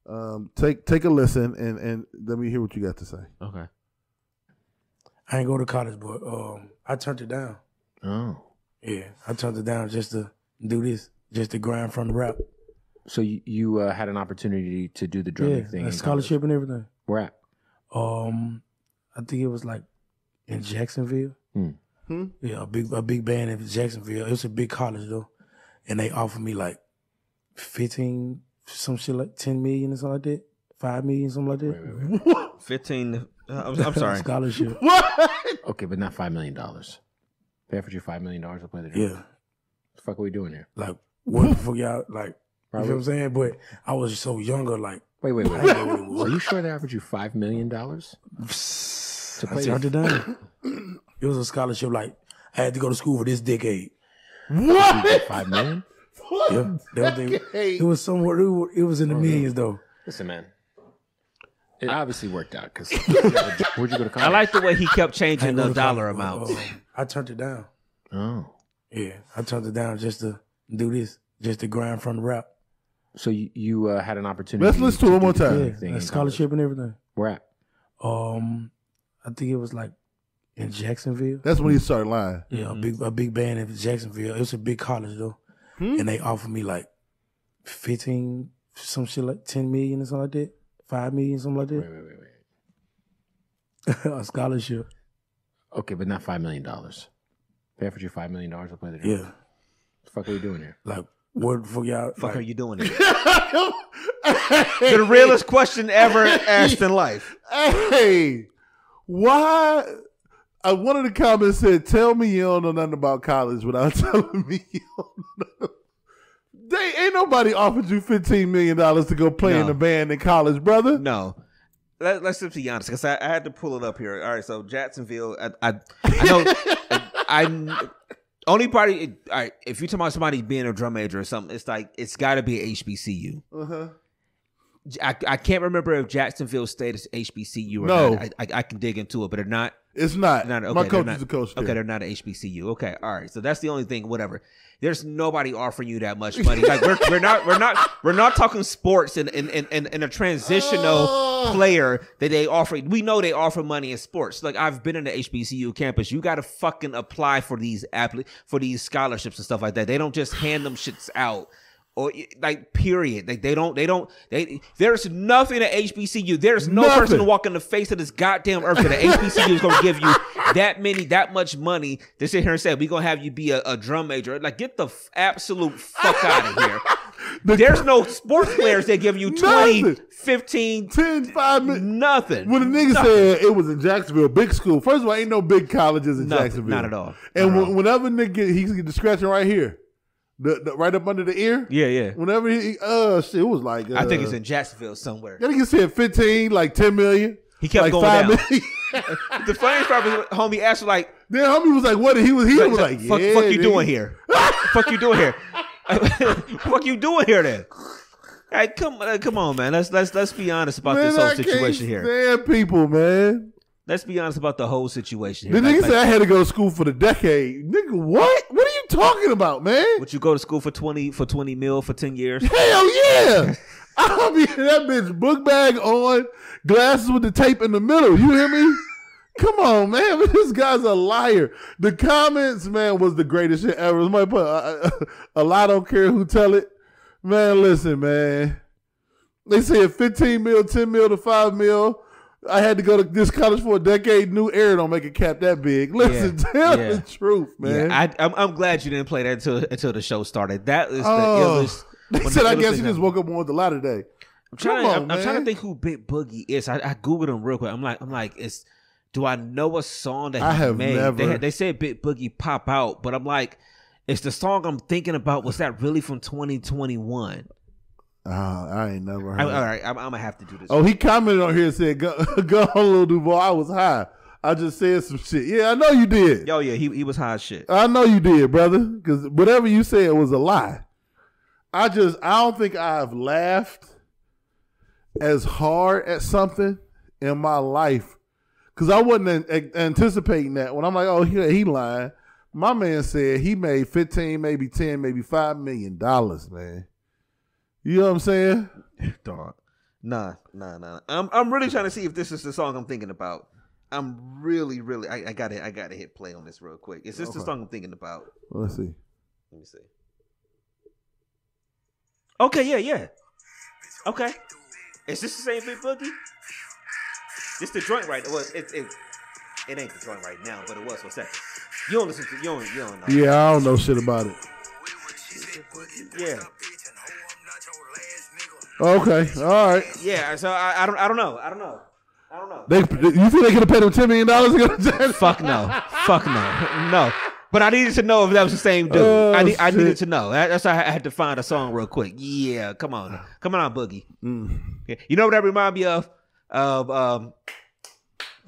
um, take take a listen and and let me hear what you got to say. Okay. I ain't go to college, but um, I turned it down. Oh. Yeah, I turned it down just to do this, just to grind from the rap. So you, you uh, had an opportunity to do the drumming yeah, thing. a in scholarship and everything. college. Where at? Um, I think it was like in Jacksonville. Hmm. Hmm? Yeah, a big a big band in Jacksonville. It was a big college though, and they offered me like fifteen, some shit like ten million or something like that, five million, something like that. Fifteen. uh, I'm, I'm sorry. scholarship. What? Okay, but not $5 million. They offered you $5 million to play the drum. Yeah, What the fuck are we doing here? like what the fuck y'all like? You know what I'm saying? But I was so younger, like Wait, wait, wait. I didn't know what it was. Are you sure they offered you $5 million? To I play turned the- it down. it was a scholarship. Like I had to go to school for this decade. What? $5 million? Yeah, that was the- Hey. it was somewhere. It was, in the millions though. Listen, man. It obviously worked out because where'd you go to college? I like the way he kept changing the dollar college, but, amounts. um, I turned it down. Oh. Yeah, I turned it down just to do this, just to grind from the rap. So you, you uh, had an opportunity. Let's listen to it one more time. Yeah, a scholarship and everything. college. Where at? Um, I think it was like in Jacksonville. That's when he started lying. Yeah, a big a big band in Jacksonville. It was a big college though, Hmm? and they offered me like fifteen, some shit like ten million or something like that, five million, something like that. wait, wait, wait. Wait. a scholarship. Okay, but not $5 million. Pay for you $5 million to play the drum. Yeah, What the fuck are we doing here? like what the fuck y'all? fuck like, are you doing? Here? the realest question ever asked in life. Hey, why? Uh, one of the comments said, "Tell me you don't know nothing about college without telling me you don't know." They ain't nobody offered you fifteen million dollars to go play in a band in college, brother. No. Let, let's just be honest, because I, I had to pull it up here. All right, so Jacksonville, I I, I know, I, only party. All right, if you're talking about somebody being a drum major or something, it's like it's got to be a HBCU. Uh-huh. I, I can't remember if Jacksonville State is HBCU or No. not. I, I, I can dig into it, but they're not. It's not. Not okay, My coach not- is a coach. Okay, there. they're not a HBCU. Okay, all right. So that's the only thing. Whatever. There's nobody offering you that much money. Like we're, we're not we're not we're not talking sports and in, in, in a transitional Oh. player that they offer. We know they offer money in sports. Like I've been in the HBCU campus. You got to fucking apply for these appli- for these scholarships and stuff like that. They don't just hand them shits out. Or like period, like they don't, they don't, they. There's nothing at HBCU. There's no Nothing. person to walk on the face of this goddamn earth that the HBCU is gonna give you that many, that much money to sit here and say we're gonna have you be a, a drum major. Like get the f- absolute fuck out of here. There's no sports players that give you 20, Nothing. 15, 10, 5 minutes. nothing. When the nigga said it was in Jacksonville, big school. First of all, ain't no big colleges in Nothing. Jacksonville. Not at all. And Not when- all. whenever nigga he's get the scratching right here, the, the right up under the ear. yeah, yeah. Whenever he, uh, shit, it was like uh, I think it's in Jacksonville somewhere. That nigga said fifteen, like ten million. He kept like going five down. The funniest part was homie asked like, then homie was like, "What?" He was he was like, fuck, "Yeah, fuck you nigga." doing here? fuck you doing here? fuck you doing here then? Hey, come uh, come on, man. Let's let's let's be honest about Man, this whole I situation here. Stand people, man. Let's be honest about the whole situation The here. Like- nigga like, said I had to go to school for the decade. Nigga, what? What are you talking about, man? would you go to school for twenty for twenty mil for ten years? Hell yeah! I mean, that bitch book bag on, glasses with the tape in the middle. You hear me? Come on, man. This guy's a liar. The comments, man, was the greatest shit ever. Somebody put uh, a lot don't care who tell it. Man, listen, man. They said 15 mil, 10 mil to 5 mil. I had to go to this college for a decade. New era don't make a cap that big. Listen, Yeah, tell yeah. the truth, man. Yeah, I, I'm, I'm glad you didn't play that until until the show started. That is the Oh. illest. they said, the I guess he just woke up won the lot today. I'm trying, on, I'm, I'm trying to think who Big Boogie is. I, I googled him real quick. I'm like, I'm like, it's. Do I know a song that he I have made? never- They, they said Big Boogie pop out, but I'm like, it's the song I'm thinking about. Was that really from 2021? Ah, I ain't never heard. I, all right, I'm, I'm gonna have to do this. Oh, he commented on here and said, "Go, go little Duval. I was high. I just said some shit. Yeah, I know you did. Yo, yeah, he he was high as shit. I know you did, brother. Because whatever you said was a lie. I just, I don't think I've laughed as hard at something in my life because I wasn't an- an- anticipating that. When I'm like, oh, he, he lying. My man said he made 15, maybe 10, maybe $5 million, man. You know what I'm saying? Dog. Nah, nah, nah. I'm I'm really trying to see if this is the song I'm thinking about. I'm really, really. I, I gotta I gotta hit play on this real quick. Is this the song I'm thinking about? Let's see. Let me see. Okay, yeah, yeah. Okay. Is this the same Big Boogie? This the joint right? Well, it, it, it ain't the joint right now, but it was for a second. You don't listen to you don't you don't know. Yeah, I don't know shit about it. Yeah. Okay, all right. Yeah, so I, I don't I don't know. I don't know. I don't know. They, you think they could have paid him ten million dollars to go? Fuck no. Fuck no. No. But I needed to know if that was the same dude. Oh, I, need, I needed to know. That's why I had to find a song real quick. Yeah, come on. Come on, Boogie. Mm. Yeah. You know what that remind me of? Of um,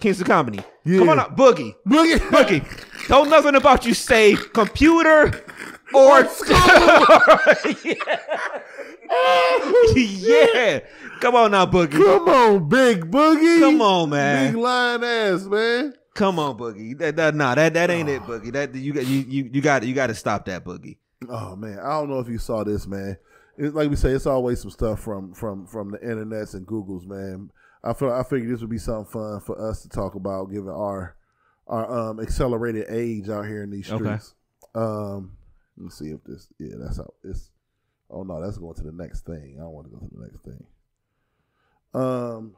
Kingston Comedy. Yeah. Come on up, Boogie. Boogie. Boogie. Don't nothing about you say computer or yeah. Come on now, Boogie. Come on, big boogie. Come on, man. Big lion ass, man. Come on, Boogie. That, that, nah, that, that ain't it, Boogie. That you got you you you got you got to stop that, Boogie. Oh man, I don't know if you saw this, man. It's like we say, it's always some stuff from from from the internets and Google's, man. I feel I figured this would be something fun for us to talk about, given our our um accelerated age out here in these Okay. streets. Um, let me see if this. Yeah, that's how it's. Oh no, that's going to the next thing. I don't want to go to the next thing. Um.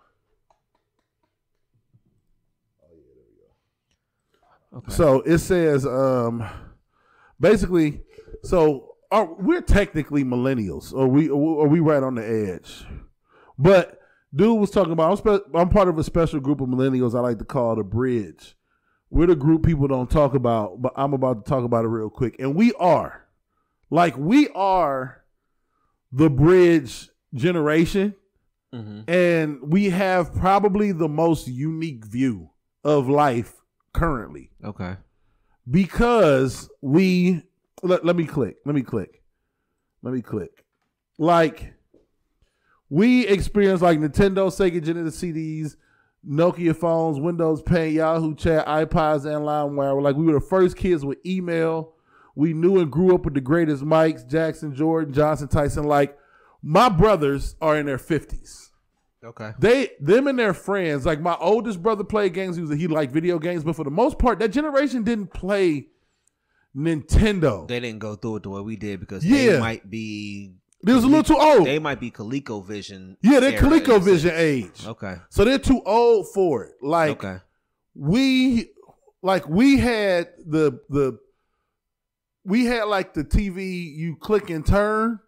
So it says, um, basically, so are, we're technically millennials, or we or we right on the edge. But dude was talking about I'm, spe- I'm part of a special group of millennials I like to call the bridge. We're the group people don't talk about, but I'm about to talk about it real quick, and we are, like, we are the bridge generation, mm-hmm. and we have probably the most unique view of life currently. Okay. because we let, let me click let me click let me click. Like we experience like nintendo sega genesis cds nokia phones windows paint yahoo chat ipods and limewire. Like we were the first kids with email we knew and grew up with the greatest mikes jackson jordan johnson tyson like my brothers are in their 50s Okay. they them and their friends like my oldest brother played games he was he liked video games but for the most part that generation didn't play nintendo They didn't go through it the way we did because Yeah. they might be they was a little too old they might be ColecoVision. yeah they're ColecoVision age Okay. so they're too old for it like Okay. we like we had the the we had like the tv you click and turn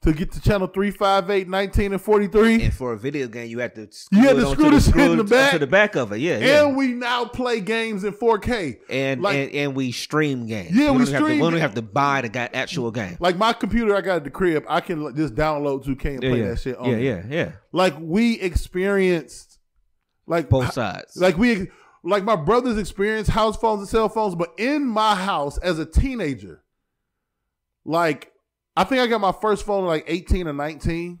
to get to channel 358 19 and 43 And for a video game, you had to You had to screw the- this shit in the back. the back of it. Yeah. yeah. and we now play games in 4k and, like- and and we stream games. Yeah, we even have to- stream we don't have to buy the actual game. Like my computer, I got at the crib. I can just download 2K and Yeah, play yeah. that shit on. yeah, yeah, yeah. Like we experienced, like Both sides. Like we, like my brothers experienced house phones and cell phones, but in my house as a teenager, like I think I got my first phone like 18 or 19.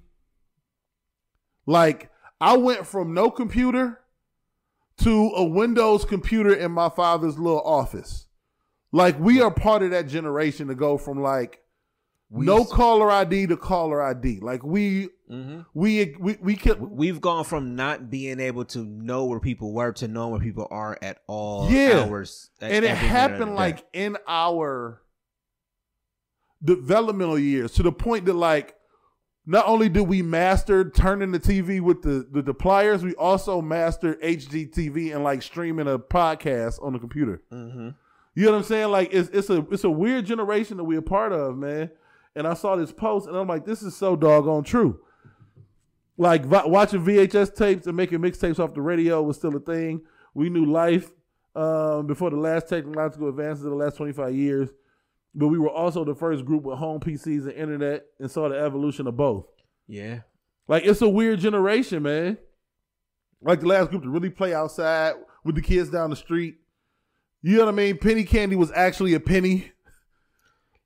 Like I went from no computer to a Windows computer in my father's little office. Like we are part of that generation to go from like We no caller ID to caller ID. Like mm-hmm. we We we we kept We've gone from not being able to know where people were to knowing where people are at all Yeah. hours. and it every minute of happened like in our developmental years to the point that like not only did we master turning the TV with the, the, the pliers, we also mastered HGTV and like streaming a podcast on the computer. Mm-hmm. You know what I'm saying? Like it's it's a it's a weird generation that we're a part of, man. And I saw this post and I'm like, this is so doggone true. Like vi- watching VHS tapes and making mixtapes off the radio was still a thing. We knew life um, before the last technological advances of the last 25 years, but we were also the first group with home PCs and internet and saw the evolution of both. Yeah. Like it's a weird generation, man. Like the last group to really play outside with the kids down the street. You know what I mean? Penny candy was actually a penny.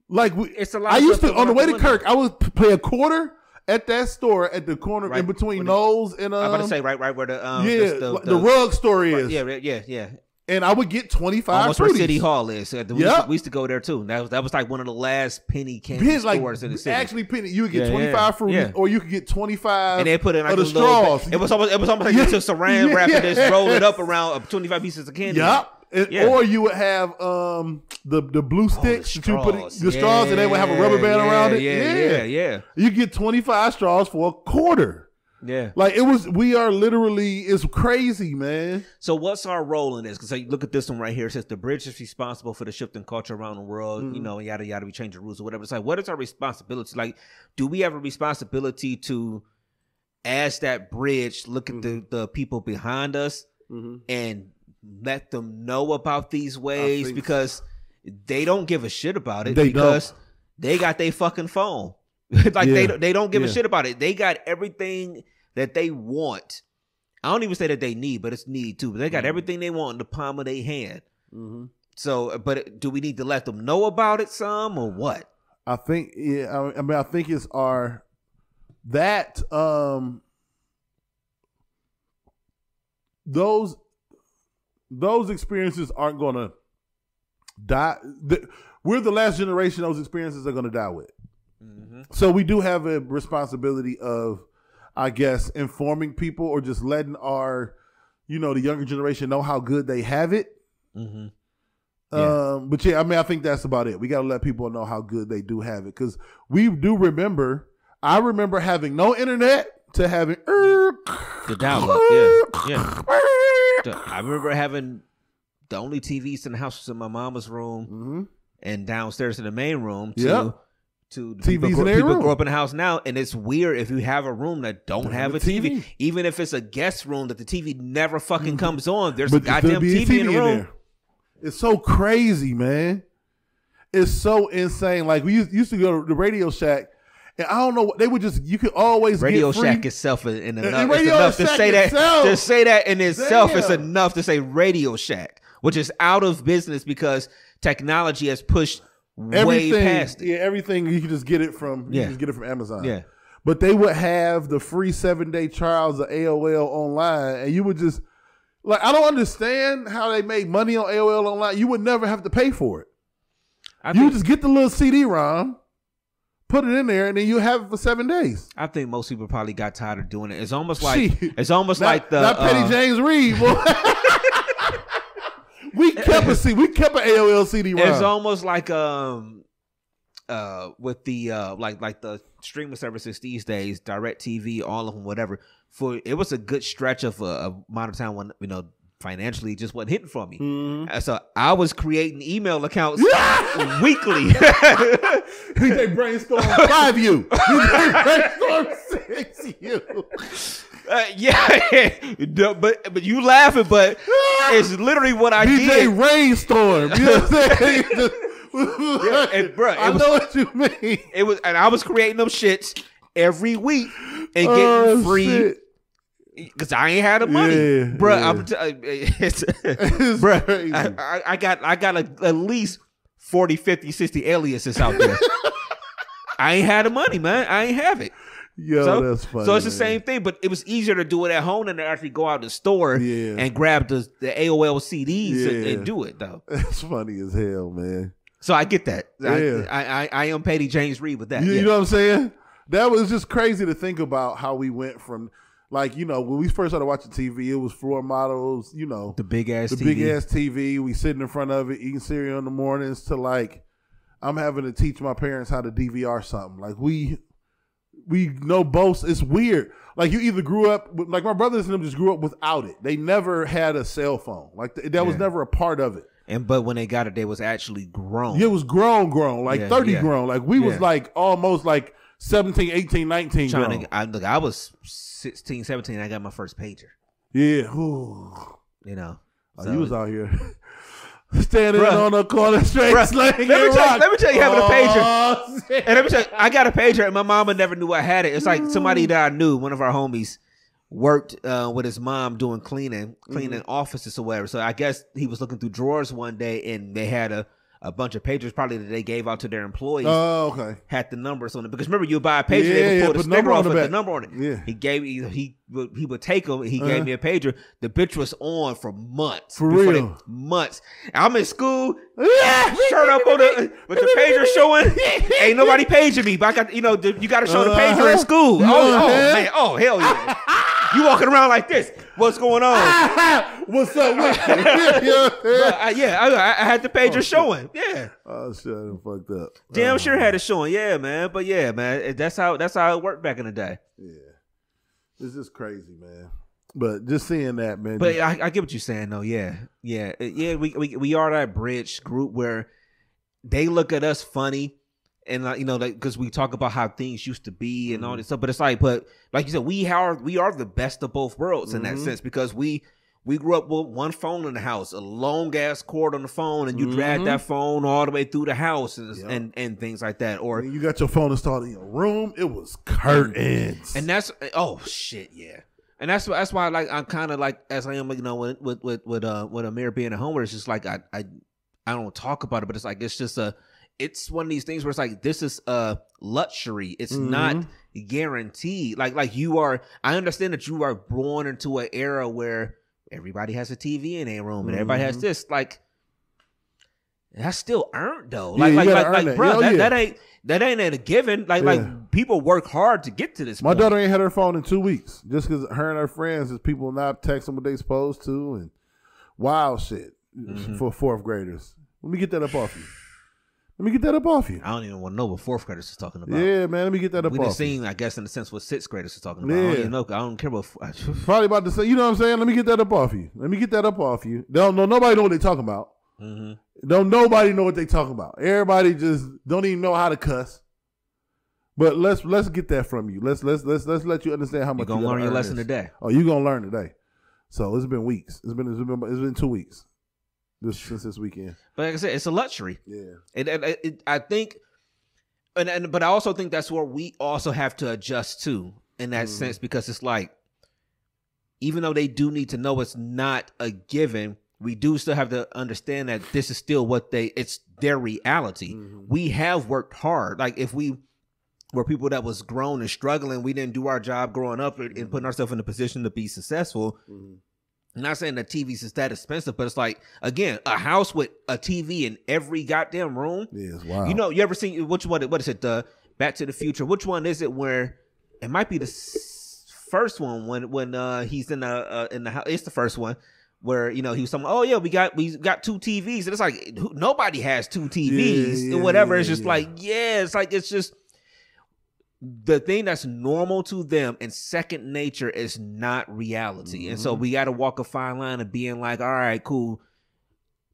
Like we, It's a lot I used to on the way to. Kirk. I would play a quarter at that store at the corner Right. in between Knowles and um, I'm about to say right, right where the um, yeah, this- the, the, rug store right, is. yeah, yeah, yeah. And I would get twenty five. Almost where City Hall is. Uh, We, used to, we used to go there too. That was that was like one of the last penny candy like stores in the city. actually penny. You would get Yeah, twenty yeah, five fruit, yeah. or you could get twenty five. and they put in like the little. straws. It was almost it was almost like you took saran Yeah, wrap and just roll it up around uh, 25 pieces of candy. And- Yeah. Or you would have um the the blue sticks that you put in, straws. the straws, and they would have a rubber band Yeah, around it. yeah, yeah, yeah. You get twenty five straws for a quarter. Yeah. Like it was. We are literally. It's crazy, man. So what's our role in this? Because you look at this one right here. It says the bridge is responsible for the shifting culture around the world. Mm-hmm. You know, yada yada. We change the rules or whatever. It's like, what is our responsibility? Like, do we have a responsibility to, as that bridge, look at Mm-hmm. the the people behind us and let them know about these ways because they don't give a shit about it They because they got their fucking phone. like they Yeah. don't- they don't give a shit about it. They got everything that they want. I don't even say that they need, but it's need too. But they Mm-hmm. got everything they want in the palm of their hand. So, but do we need to let them know about it some or what? I think. Yeah. I, I mean, I think it's our that um those those experiences aren't gonna die. The, we're the last generation those experiences are gonna die with. So we do have a responsibility of, I guess, informing people or just letting our, you know, the younger generation know how good they have it. Mm-hmm. Um, but yeah, I mean, I think that's about it. We got to let people know how good they do have it because we do remember. I remember having no internet to having. The download, yeah, yeah. I remember having the only TVs in the house was in my mama's room Mhm. and downstairs in the main room. To, Yep. To the TVs people, in grow, people room. grow up in the house now, and it's weird if you have a room that don't have a a TV. TV. even if it's a guest room that the TV never fucking mm-hmm. comes on. There's But a goddamn a TV, in the room. It's so crazy, man. It's so insane. Like we used, used to go to the Radio Shack, and I don't know what they would just. You could always Radio. Shack itself is in And enough. it's enough to Shack say that. itself. To say that in itself is Damn. enough to say Radio Shack, which is out of business because technology has pushed everything. past it. Yeah, everything you can just get it from. You Yeah. can just get it from Amazon. Yeah. But they would have the free seven day trials of AOL online, and you would just like I don't understand how they make money on AOL online. You would never have to pay for it. I you just get the little CD-ROM, put it in there, and then you have it for seven days. I think most people probably got tired of doing it. It's almost like it's almost Not, like the not Petty uh, James Reed, boy. we kept a C, we kept an AOL CD-ROM. It's almost like um uh with the uh like like the streaming services these days, Direct TV, all of them, whatever. For it was a good stretch of a, a amount of time when you know financially it just wasn't hitting for me. Mm-hmm. So I was creating email accounts weekly. DJ Brainstorm five you. DJ Brainstorm six you. Uh, yeah, but but you laughing, but it's literally what I DJ did. Rainstorm. You know what I'm saying? and bruh, it I was- know what you mean. It was, and I was creating them shits every week and getting Oh, free shit. because I ain't had the money, Yeah, bruh. yeah. I'm t- it's, It's bruh. crazy. I, I, I got I got a, at least 40, 50, 60 aliases out there. I ain't had the money, man. I ain't have it. Yo, so, that's funny. so it's the man. same thing, but it was easier to do it at home than to actually go out to the store Yeah. and grab the, the AOL CDs and, Yeah. and do it though. That's funny as hell, man. So I get that. I- Yeah. I, I, I am Petty James Reed with that. You, yeah. you know what I'm saying? that was just crazy to think about how we went from like you know when we first started watching TV, it was floor models, you know, The big ass the TV. big ass TV. We sitting in front of it eating cereal in the mornings to like I'm having to teach my parents how to DVR something. Like we we know both. It's weird. Like you either grew up with, like my brothers and them just grew up without it. They never had a cell phone. Like th- that was never a part of it. And but when they got it, they was actually grown. It was grown, grown, like Yeah, 30 yeah. grown. Like we was like almost like 17, 18, 19 trying grown. to. I, look, I was 16, 17. I got my first pager. yeah. Ooh. You know. Oh, So- you was out here standing Bruh. on the corner straight Bruh, slanging let me tell let me tell you having a pager. Oh, shit. And let me tell you, I got a pager, and my mama never knew I had it. It's like somebody that I knew, one of our homies, worked uh, with his mom doing cleaning, cleaning Mm-hmm. offices or whatever. So I guess he was looking through drawers one day, and they had a, a bunch of pagers, probably that they gave out to their employees. Oh, okay. had the numbers on it because remember you buy a pager, Yeah, they would yeah, pull the sticker number on off the with the number on it. Yeah. He gave me he would he would take them. He Uh-huh. gave me a pager. The bitch was on for months. For real? they- months. I'm in school, yeah, shirt up on the with the pager showing. Ain't nobody paging me, but I got you know the, you got to show the pager Uh-huh. in school. Oh, oh Uh-huh. man, oh hell yeah. you walking around like this? What's going on? What's up with you? You what I'm? But I, yeah, I, I had the pager showing. Yeah. Oh shit, I done fucked up. Damn Oh, sure had it showing, yeah, man. But yeah, man, that's how that's how it worked back in the day. Yeah, this is crazy, man. But just seeing that, man. But just- I, I get what you're saying, though. Yeah, yeah, Uh, yeah. We we we are that bridge group where they look at us funny, and like you know, like because we talk about how things used to be and all this stuff. But it's like, but like you said, we are we are the best of both worlds in that Mhm. sense because we. We grew up with one phone in the house, a long ass cord on the phone, and you drag Mhm. that phone all the way through the house and, Yep. and and things like that. Or when you got your phone installed in your room, it was curtains. and that's oh shit, yeah. And that's that's why like I'm kind of like as I am, you know, with with with with uh with Amir being a homer, it's just like I I I don't talk about it, but it's like it's just a it's one of these things where it's like this is a luxury. It's not guaranteed. Like like you are. I understand that you are born into an era where everybody has a TV in their room and everybody has Mhm. this. Like that's still earned though. Yeah, Like you like like, like that. bro, that, yeah. that ain't that ain't a given. Like Yeah. like people work hard to get to this. My point. daughter ain't had her phone in two weeks just because her and her friends is people not texting what they supposed to and wild shit Mm-hmm. for fourth graders. Let me get that up off you. Let me get that up off you. I don't even want to know what fourth graders is talking about. Yeah, man. Let me get that up we off you. seen, I guess, in a sense, what sixth graders is talking about. Yeah. I don't even know. I don't care what. Probably about to say, you know what I'm saying? Let me get that up off you. Let me get that up off you. Don't know nobody know what they talking about. Mhm. Don't nobody know what they talking about. Everybody just don't even know how to cuss. But let's let's get that from you. Let's let's let's let's let you understand how much You much gonna you learn your lesson this. today. Oh, you're gonna learn today. So it's been weeks. It's been it's been it's been two weeks. This since this weekend. But like I said, it's a luxury. Yeah. And, and it, I think, and, and but I also think that's where we also have to adjust to in that Mm-hmm. sense because it's like, even though they do need to know it's not a given, we do still have to understand that this is still what they it's their reality. Mm-hmm. We have worked hard. Like if we were people that was grown and struggling, we didn't do our job growing up and and putting ourselves in a position to be successful. I'm not saying that TVs is that expensive, but it's like again, a house with a TV in every goddamn room. Yeah, wild. You know, you ever seen which one? What is it? The Back to the Future. Which one is it? Where it might be the first one when when uh he's in the uh, in the house. It's the first one where you know he was talking. Oh yeah, we got we got two TVs, and it's like who- nobody has two TVs Yeah, or whatever. yeah, it's just yeah. like yeah, it's like it's just the thing that's normal to them and second nature is not reality. And Mm-hmm. so we got to walk a fine line of being like, all right, cool.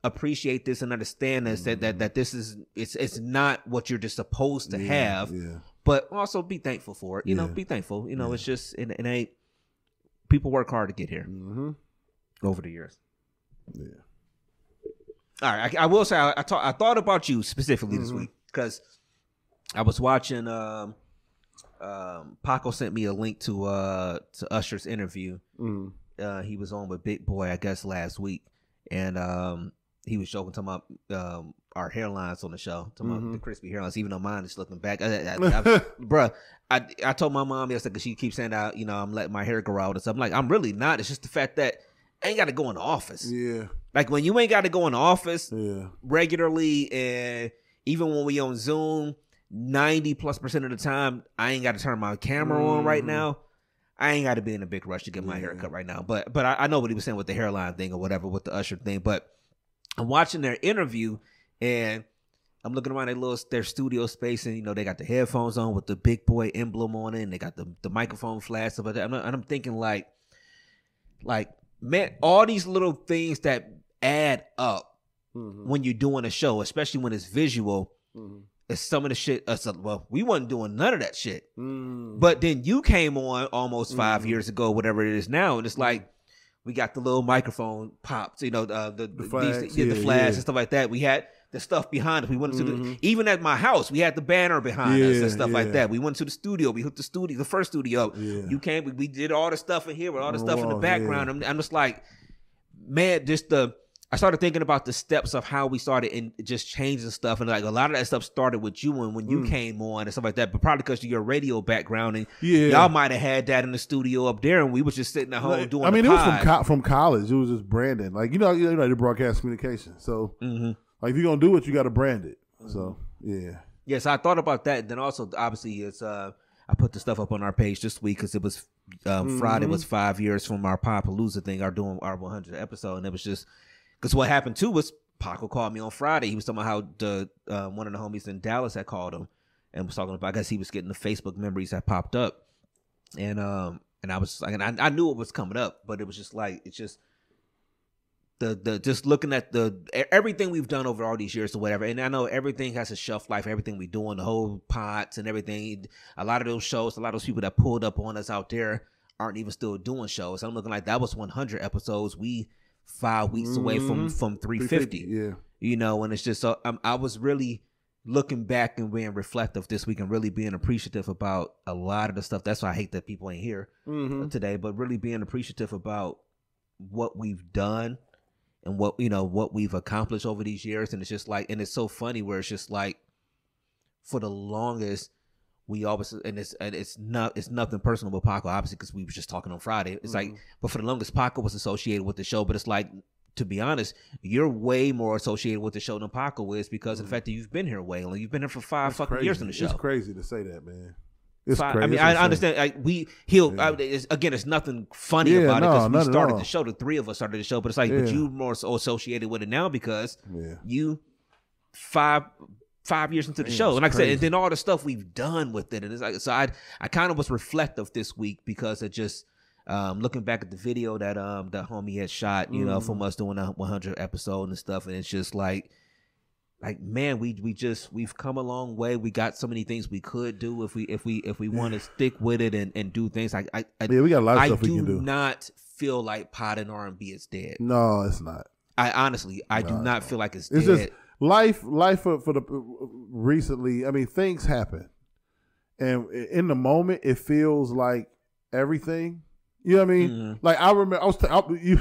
Appreciate this and understand this that, that that this is it's it's not what you're just supposed to Mm-hmm. Yeah, have, Yeah. but also be thankful for it. You know, be thankful. You know, it's just it, it ain't people work hard to get here Mm-hmm. over the years. Yeah. All right, I, I will say I, I, thought I thought about you specifically this Mhm. week because I was watching. Um, um, Paco sent me a link to uh to Usher's interview. Mm. Uh, he was on with Big Boy, I guess, last week, and um, he was joking talking about um our hairlines on the show, talking about Mhm. the crispy hairlines. Even though mine is looking back, I, I, I, bruh, I I told my mom yesterday because she keeps saying that you know I'm letting my hair grow out and stuff. I'm like I'm really not. It's just the fact that I ain't got to go in the office. Yeah. Like when you ain't got to go in the office Yeah. regularly, and even when we on Zoom, ninety plus percent of the time, I ain't got to turn my camera on right mm. now. I ain't got to be in a big rush to get my hair cut right now. But but I, I know what he was saying with the hairline thing or whatever with the Usher thing. But I'm watching their interview and I'm looking around their little their studio space and you know they got the headphones on with the big boy emblem on it and they got the the microphone flash stuff like that. And I'm, and I'm thinking like like man, all these little things that add up mm-hmm. when you're doing a show, especially when it's visual. Mm-hmm. It's some of the shit. Uh, it's a, well, we wasn't doing none of that shit. But then you came on almost 5 years ago, whatever it is now, and it's like we got the little microphone pops, you know, uh, the the, flags, these, yeah, the yeah, flags yeah. and stuff like that. We had the stuff behind us. We went to the even at my house, we had the banner behind us and stuff like that. We went to the studio. We hooked the studio, the first studio up. You came. We, we did all the stuff in here with all the stuff in the background. I'm, I'm just like, man, just the. I started thinking about the steps of how we started and just changing stuff, and like a lot of that stuff started with you and when Mm. you came on and stuff like that. But probably because of your radio background and Yeah. y'all might have had that in the studio up there, and we was just sitting at home Like, doing. I mean, it was from co- from college. It was just branding. Like you know, you know, the broadcast communication. So Mm-hmm. like, if you're gonna do it, you got to brand it. So yeah, Yes, I thought about that. And Then also, obviously, it's uh, I put the stuff up on our page this week because it was um, Friday was five years from our Palooza thing, our doing our 100 episode, and it was just because what happened too was Paco called me on Friday. He was talking about how the uh, one of the homies in Dallas had called him and was talking about. I guess he was getting the Facebook memories that popped up, and um, and I was like, and I, I knew it was coming up, but it was just like it's just the the just looking at the everything we've done over all these years or whatever and i know everything has a shelf life everything we do doing the whole pots and everything a lot of those shows a lot of those people that pulled up on us out there aren't even still doing shows i'm looking like that was 100 episodes we five weeks away from from 350 Yeah, you know and it's just so um, i was really looking back and being reflective this week and really being appreciative about a lot of the stuff. That's why i hate that people ain't here Mm-hmm. today but really being appreciative about what we've done and what you know what we've accomplished over these years. And it's just like and it's so funny where it's just like for the longest we always and it's and it's not it's nothing personal with Paco obviously because we were just talking on Friday it's like mm-hmm. but for the longest Paco was associated with the show but it's like to be honest you're way more associated with the show than Paco is because of the mm-hmm. fact that you've been here way long you've been here for five fucking crazy. years in the show It's crazy to say that, man. It's Fi- crazy. I mean, It's I understand. Like we, he'll I, it's, again. It's nothing funny Yeah, about it because we started the show. The three of us started the show, but it's like, but Yeah. you more so associated with it now because Yeah. you five five years into the Man, show, and like I said, and then all the stuff we've done with it, and it's like so. I I kind of was reflective this week because it just. Um, looking back at the video that um that homie had shot, you know, Mm. from us doing a 100 episode and stuff, and it's just like, like man, we we just we've come a long way. We got so many things we could do if we if we if we want to stick with it and, and do things. Like I, I Yeah, we got a lot of I stuff we do can do. not feel like pot and R and B is dead. No, it's not. I honestly, I do not feel like it's, It's dead. just life. Life for, for the recently. I mean, things happen, and in the moment, it feels like everything. You know what I mean? Mhm. Like I remember, I was t- I, you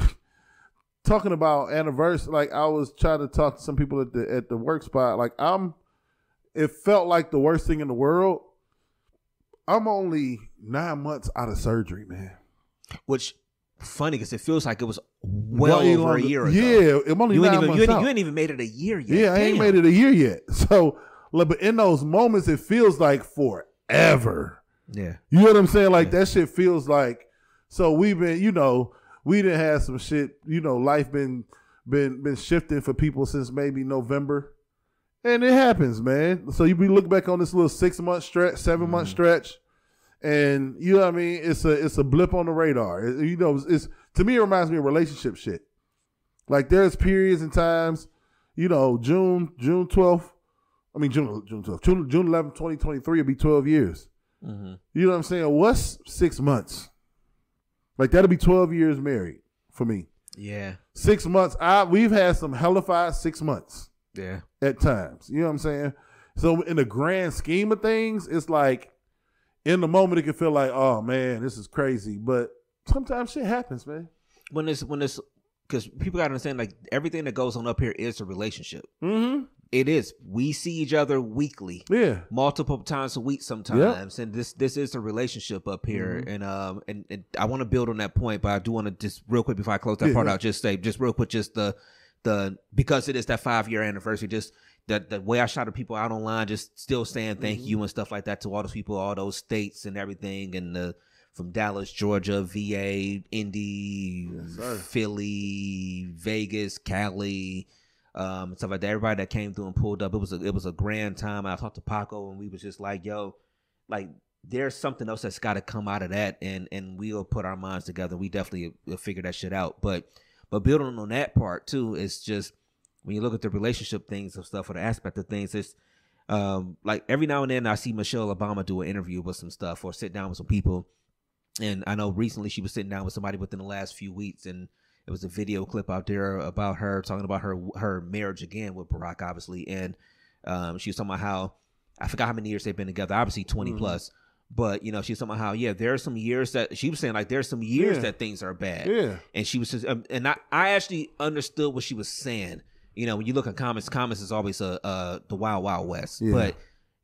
talking about anniversary. Like I was trying to talk to some people at the at the work spot. Like I'm, it felt like the worst thing in the world. I'm only nine months out of surgery, man. Which funny because it feels like it was well Way over a year ago. Yeah, I'm only you ain't even you ain't, you ain't even made it a year yet. Yeah, I ain't made it a year yet. So, but in those moments, it feels like forever. Yeah, You know what I'm saying? Like that shit feels like. So we've been, you know, we didn't have some shit. You know, life been been been shifting for people since maybe November, and it happens, man. So you be look back on this little six month stretch, 7 month mm-hmm. stretch, and you know what I mean. It's a it's a blip on the radar. It- you know, it's, it's to me it reminds me of relationship shit. Like there's periods and times, you know, June June 12th. I mean June June 12th. June June 11th, 2023 will be 12 years. Mm-hmm. You know what I'm saying? What's six months? Like that'll be 12 years married for me. yeah, Six months. I we've had some hellified six months yeah. at times. You know what I'm saying? So in the grand scheme of things, it's like in the moment it can feel like, oh man, this is crazy. But sometimes shit happens, man. When it's when it's because people gotta understand like everything that goes on up here is a relationship. Mm-hmm. It is. We see each other weekly. Yeah. multiple times a week sometimes and this this is a relationship up here Mm-hmm. and um and, and i want to build on that point but i do want to just real quick before i close that Yeah, part out just say just real quick just the the because it is that five year anniversary just that the way I shouted people out online, just still saying thank Mm-hmm. you and stuff like that to all those people, all those states and everything, and the from Dallas, Georgia, VA, Indy, sir. Philly, Vegas, Cali, um, stuff like that. Everybody that came through and pulled up, it was a it was a grand time. I talked to Paco and we was just like, yo, like there's something else that's got to come out of that, and and we'll put our minds together. We definitely will figure that shit out. But but building on that part too, it's just when you look at the relationship things and stuff or the aspect of things, it's um like every now and then I see Michelle Obama do an interview with some stuff or sit down with some people. And I know recently she was sitting down with somebody within the last few weeks, and it was a video clip out there about her talking about her her marriage again with Barack, obviously, and um, she was talking about how I forgot how many years they've been together, obviously 20 Mm-hmm. plus. But you know, she was talking about how yeah, there are some years that she was saying like there's some years Yeah. that things are bad, Yeah. and she was just, um, and I, I actually understood what she was saying. You know, when you look at comments, comments is always a uh, the wild wild west. Yeah. But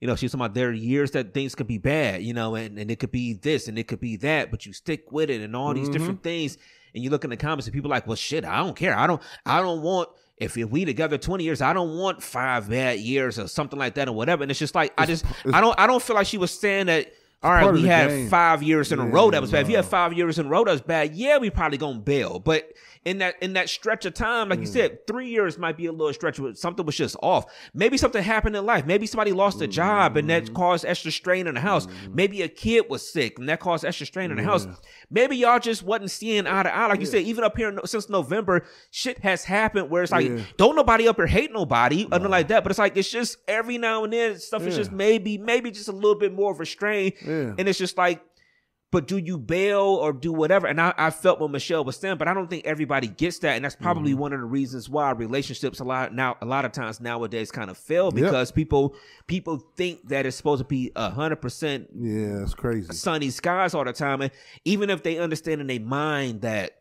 you know, she's talking about there are years that things could be bad. You know, and, and it could be this and it could be that, but you stick with it and all these Mm-hmm. different things. And you look in the comments and people like, well, shit, I don't care. I don't, I don't want. If, if we together 20 years, I don't want five bad years or something like that or whatever. And it's just like I just I don't I don't feel like she was saying that all right, we had game. five years in a row that was bad. If you had five years in a row that was bad, yeah, we probably gonna bail. But in that in that stretch of time, like you Mm. said, three years might be a little stretch. Where something was just off. Maybe something happened in life. Maybe somebody lost a job and that caused extra strain in the house. Maybe a kid was sick and that caused extra strain in the house. Maybe y'all just wasn't seeing eye to eye. Like you said, even up here since November, shit has happened where it's like Yeah. don't nobody up here hate nobody, nothing like that. But it's like it's just every now and then stuff is just maybe maybe just a little bit more of a strain. Yeah. And it's just like, but do you bail or do whatever? And I, I felt what Michelle was saying, but I don't think everybody gets that. And that's probably Mm-hmm. one of the reasons why relationships a lot now a lot of times nowadays kind of fail Yep. because people people think that it's supposed to be a hundred percent Yeah, it's crazy. sunny skies all the time. And even if they understand in their mind that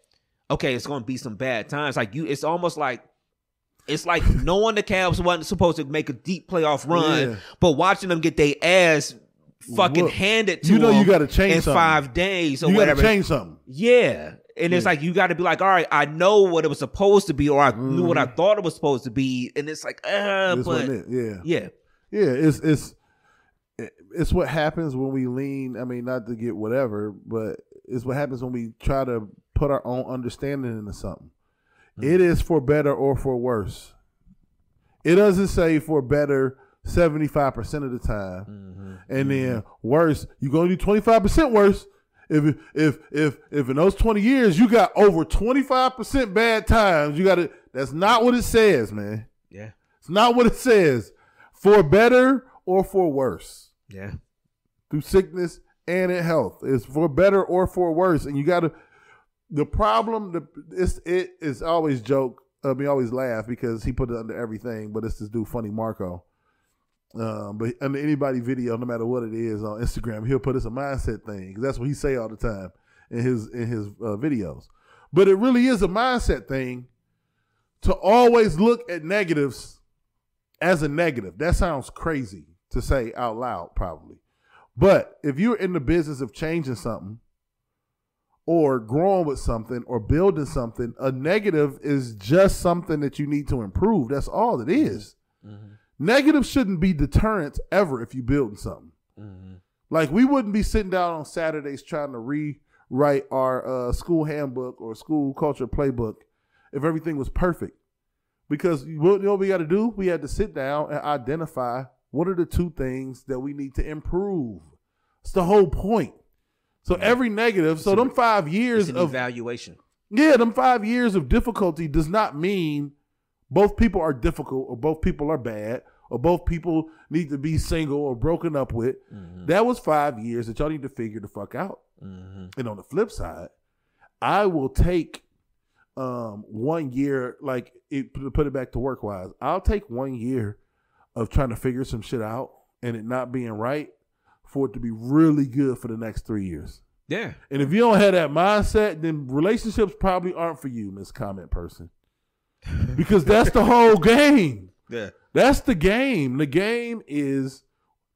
okay, it's gonna be some bad times, like you it's almost like it's like knowing the Cavs wasn't supposed to make a deep playoff run, Yeah. but watching them get their ass fucking Look, it to you know you them gotta change in something. five days or You got whatever. to change something. Yeah. And it's like you got to be like, all right, I know what it was supposed to be, or I knew what I thought it was supposed to be, and it's like, uh, This but. Yeah. yeah, Yeah, it's it's it's what happens when we lean. I mean, not to get whatever, but it's what happens when we try to put our own understanding into something. It is for better or for worse. It doesn't say for better seventy five percent of the time, mm-hmm. and then mm-hmm. worse. You're gonna do twenty five percent worse. If if if if in those twenty years you got over twenty five percent bad times, you got to. That's not what it says, man. yeah, It's not what it says. For better or for worse. yeah, Through sickness and in health. It's for better or for worse. And you gotta the problem the it's it is always joke. I mean always laugh because he put it under everything, but it's this dude funny Marco. Um, but under anybody video, no matter what it is on Instagram, he'll put it's a mindset thing 'cause that's what he say all the time in his in his uh, videos. But it really is a mindset thing to always look at negatives as a negative. That sounds crazy to say out loud, probably. But if you're in the business of changing something or growing with something or building something, a negative is just something that you need to improve. That's all it is. Negative shouldn't be deterrent ever if you're building something. Like we wouldn't be sitting down on Saturdays trying to rewrite our uh, school handbook or school culture playbook if everything was perfect. Because you know what we got to do? We had to sit down and identify what are the two things that we need to improve. It's the whole point. So every negative, so them five years it's an of evaluation. yeah, them five years of difficulty does not mean both people are difficult or both people are bad or both people need to be single or broken up with. That was five years that y'all need to figure the fuck out. And on the flip side, I will take um, one year, like it, to put it back to work wise, I'll take one year of trying to figure some shit out and it not being right for it to be really good for the next three years. Yeah, And if you don't have that mindset, then relationships probably aren't for you, Miss Comment Person. Because that's the whole game. yeah, That's the game. The game is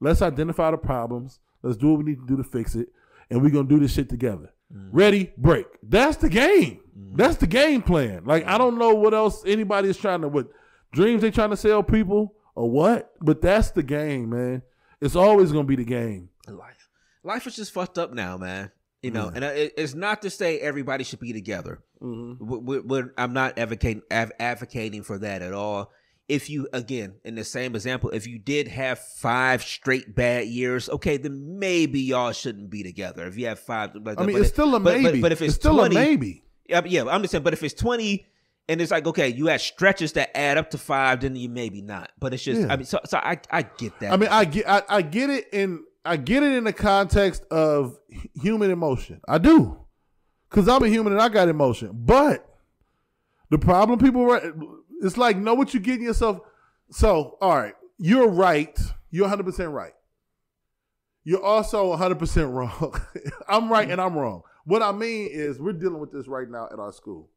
let's identify the problems. Let's do what we need to do to fix it. And we're gonna do this shit together. Ready, break. That's the game. That's the game plan. Like I don't know what else anybody is trying to what dreams they trying to sell people or what? But that's the game, man. It's always gonna be the game. life. Life is just fucked up now, man. You know, Mm. and it's not to say everybody should be together. Mhm. We- we- we're- I'm not advocating advocating for that at all. If you again, in the same example, if you did have five straight bad years, okay, then maybe y'all shouldn't be together. If you have five, like, I mean, but it's it- still a but- maybe. But, but if it's, still 20, a maybe. yeah, I'm just saying. But if it's twenty, and it's like okay, you had stretches that add up to five, then you maybe not. But it's just, Yeah. I mean, so so I I get that. I mean, I get, I, I get it in, I get it in the context of human emotion. I do, because I'm a human and I got emotion. But the problem, people, right, it's like know what you're getting yourself. So, all right, you're right. You're 100 percent right. You're also 100 percent wrong. I'm right and I'm wrong. What I mean is, we're dealing with this right now at our school.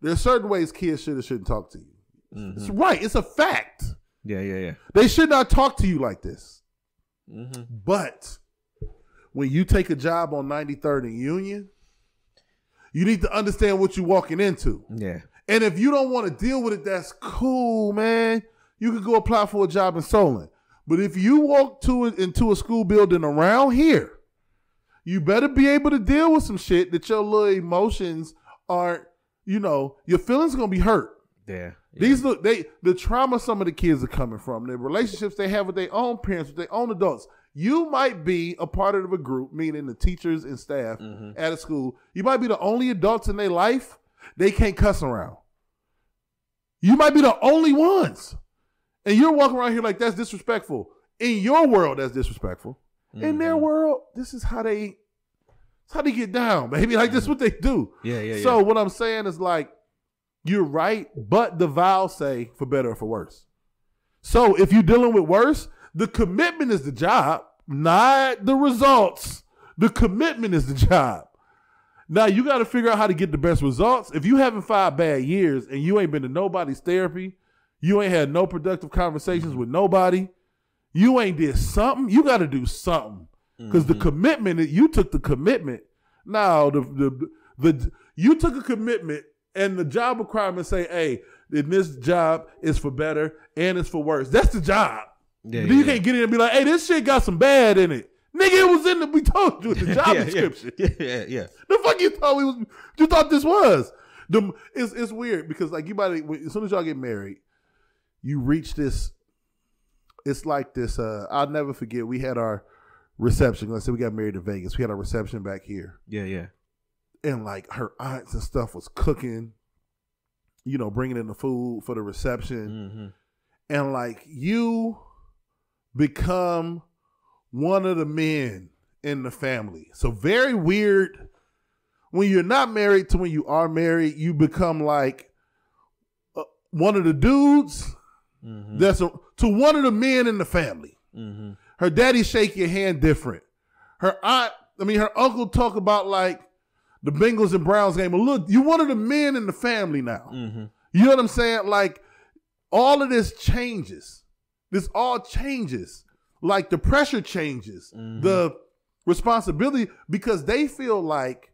There's certain ways kids should or shouldn't talk to you. It's right. It's a fact. yeah, yeah, yeah. They should not talk to you like this. Mm-hmm. But when you take a job on 93rd and Union, you need to understand what you're walking into. Yeah. And if you don't want to deal with it, that's cool, man. You can go apply for a job in Solon. But if you walk to into a school building around here, you better be able to deal with some shit that your little emotions aren't, you know, your feelings gonna be hurt. Yeah. These look they the trauma some of the kids are coming from, the relationships they have with their own parents, with their own adults. You might be a part of a group, meaning the teachers and staff mm-hmm. at a school. You might be the only adults in their life they can't cuss around. You might be the only ones. And you're walking around here like that's disrespectful. In your world, that's disrespectful. In their mm-hmm. world, this is how they it's how they get down, baby. Like this is what they do. Yeah, yeah, So what I'm saying is like, you're right, but the vows say for better or for worse. So if you're dealing with worse, the commitment is the job, not the results. The commitment is the job. Now you got to figure out how to get the best results. If you having five bad years and you ain't been to nobody's therapy, you ain't had no productive conversations with nobody, you ain't did something. You got to do something because the mm-hmm. commitment that you took the commitment. Now the the the you took a commitment and the job requirements say, hey, in this job is for better and it's for worse. That's the job. Yeah, Then you yeah, can't get in and be like, hey, this shit got some bad in it. Nigga, it was in the we told you the job yeah, description. Yeah, yeah, yeah. The fuck you thought we was? You thought this was? The it's it's weird because like you might as soon as y'all get married, you reach this. It's like this. Uh, I'll never forget. We had our reception. Let's say we got married in Vegas. We had our reception back here, Yeah, yeah. and like her aunts and stuff was cooking. You know, bringing in the food for the reception, Mm-hmm. and like you become one of the men in the family. So very weird. When you're not married to when you are married, you become like uh, one of the dudes Mm-hmm. that's a, to one of the men in the family. Mm-hmm. Her daddy shake your hand different. Her aunt, I mean, her uncle talk about like the Bengals and Browns game. But look, you're one of the men in the family now. Mm-hmm. You know what I'm saying? Like all of this changes. This all changes. Like the pressure changes. Mm-hmm. The responsibility because they feel like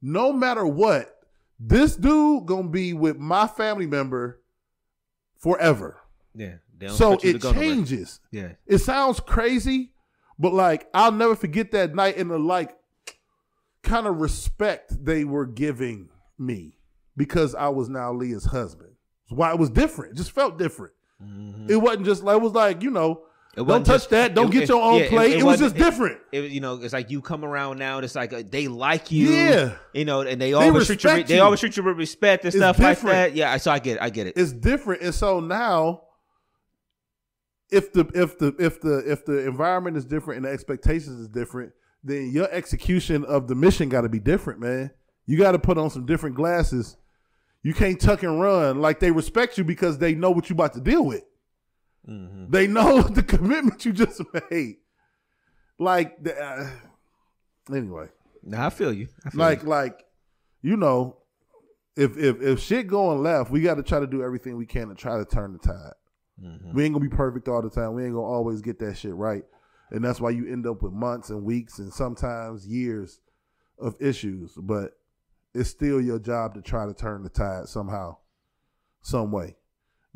no matter what, this dude gonna be with my family member forever. Yeah. So expect you to it changes. Yeah. It sounds crazy, but like I'll never forget that night and the like kind of respect they were giving me because I was now Leah's husband. Why it was different. It just felt different. It wasn't just like it was like, you know, don't touch just- that, don't it- get it- your own yeah, it- plate. it It, was just different. It, you know, it's like you come around now. and It's like uh, they like you. Yeah. You know, and they always treat you. respect They always treat you with respect and It's stuff different. like that. Yeah. So I get. It, I get it. it's different and so now if the if the if the if the environment is different and the expectations is different then your execution of the mission got to be different man you got to put on some different glasses you can't tuck and run like they respect you because they know what you about to deal with. They know the commitment you just made. Like the, uh, anyway. Now I feel you. I feel like you. like you know if if if shit going left we got to try to do everything we can to try to turn the tide. Mm-hmm. we ain't gonna be perfect all the time. We ain't gonna always get that shit right. And that's why you end up with months and weeks and sometimes years of issues. But it's still your job to try to turn the tide somehow some way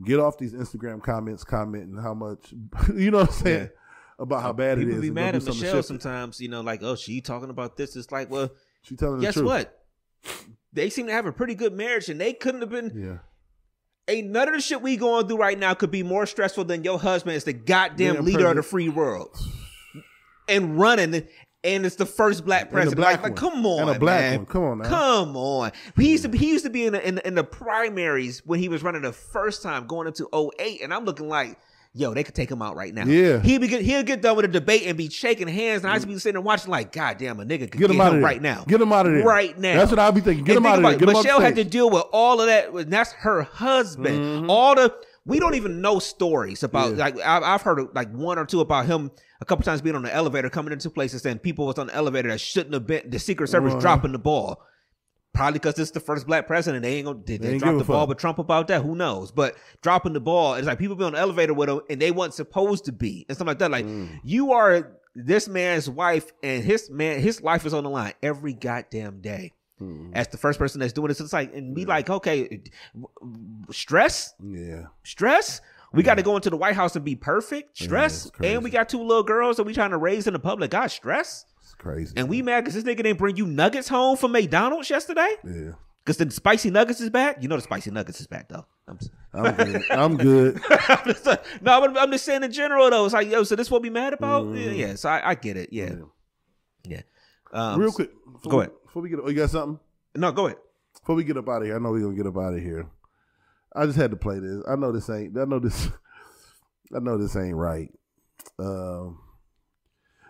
get off these Instagram comments, commenting how much you know what I'm saying about how bad it People is. be mad at Michelle sometimes, you know, like, oh, she talking about this. It's like, well, She telling guess the truth. what? They seem to have a pretty good marriage, and they couldn't have been. Yeah. Ain't none of the shit we going through right now could be more stressful than your husband is the goddamn Being leader of the free world and running, and it's the first black president. black like, like, come on, And a black man. one. Come on now. Come on. He used to be, he used to be in the, in, the, in the primaries when he was running the first time going into 08 and I'm looking like yo they could take him out right now. Yeah. He'd be get, he'll get done with a debate and be shaking hands and I just be sitting there watching like god damn a nigga could Get him out of right now. Get him out of there Right now. That's what I'll be thinking. Get And him think out of there. about it, him off Michelle had to deal with all of that and that's her husband. All the we don't even know stories about Mm-hmm. Yeah. like I've heard like one or two about him a couple times being on the elevator coming into places and people was on the elevator that shouldn't have been the secret service dropping the ball. Probably because this is the first black president they ain't gonna did They they, ain't drop the a ball fuck. with trump about that? Who knows? But dropping the ball it's like people be on the elevator with him and they weren't supposed to be and something like that. Like Mm. you are this man's wife and his man his life is on the line every goddamn day. Mm. as the first person that's doing this it's like and be like okay stress? Yeah. stress we got to go into the white house and be perfect stress and we got two little girls that we trying to raise in the public god stress It's crazy. and we mad because this nigga didn't bring you nuggets home from mcdonald's yesterday Yeah. because the spicy nuggets is back. You know the spicy nuggets is back though. I'm I'm good. I'm good. I'm just- no, but I'm just saying in general though. It's like yo, so this what we mad about? Yeah, yeah. So I, I get it. Yeah, yeah. Um, Real quick. go we- ahead. Before we get, oh, you got something? No, go ahead. Before we get up out of here, I know we're gonna get up out of here. I just had to play this. I know this ain't. I know this. I know this ain't right. Um.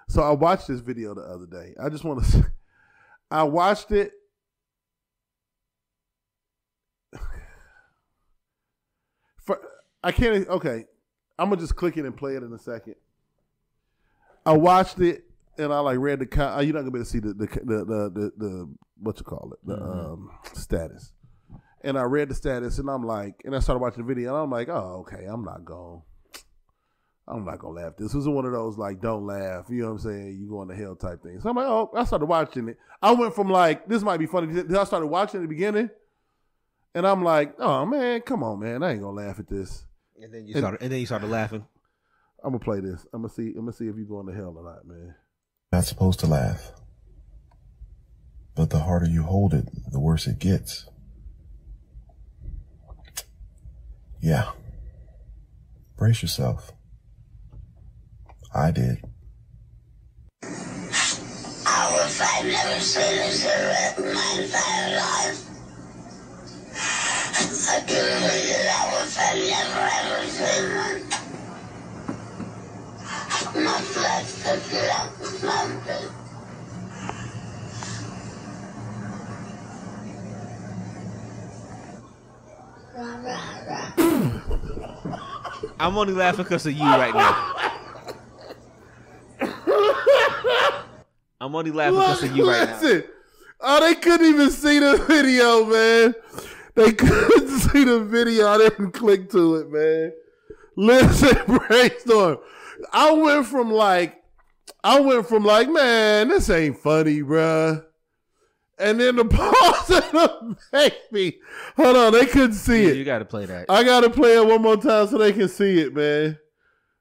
So I watched this video the other day. I just want to. I watched it. For, I can't. Okay, I'm gonna just click it and play it in a second. I watched it and I like read the. You're not gonna be able to see the the the the, the, the what you call it the um, status. And I read the status and I'm like, and I started watching the video and I'm like, oh okay, I'm not going. I'm not gonna laugh. This was one of those like don't laugh. You know what I'm saying? You going to hell type things. So I'm like, oh, I started watching it. I went from like this might be funny. Then I started watching at the beginning, and I'm like, oh man, come on, man, I ain't gonna laugh at this. And then you started, and then you started laughing. I'm gonna play this. I'm gonna see. I'm gonna see if you going to hell or not, man. Not supposed to laugh. But the harder you hold it, the worse it gets. Yeah. Brace yourself. I did. I wish I'd never seen a cigarette in my entire life. I do believe that never ever took it up to something. I'm only laughing because of you right now. I'm only laughing because of you right now. Listen. Oh, they couldn't even see the video, man. They couldn't see the video. I didn't click to it, man. Listen, brainstorm. I went from like, I went from like, man, this ain't funny, bruh. And then the pause of the baby. Hold on, they couldn't see You, it. you got to play that. I gotta play it one more time so they can see it, man.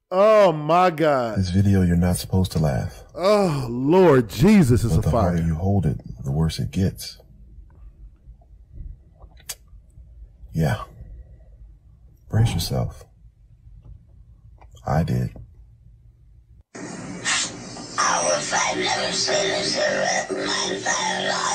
Oh my God. This video, you're not supposed to laugh. Oh Lord Jesus, it's But a the harder fire. you hold it, the worse it gets. Yeah. Brace yourself. I did. I wish I'd never seen a cigarette in my entire life.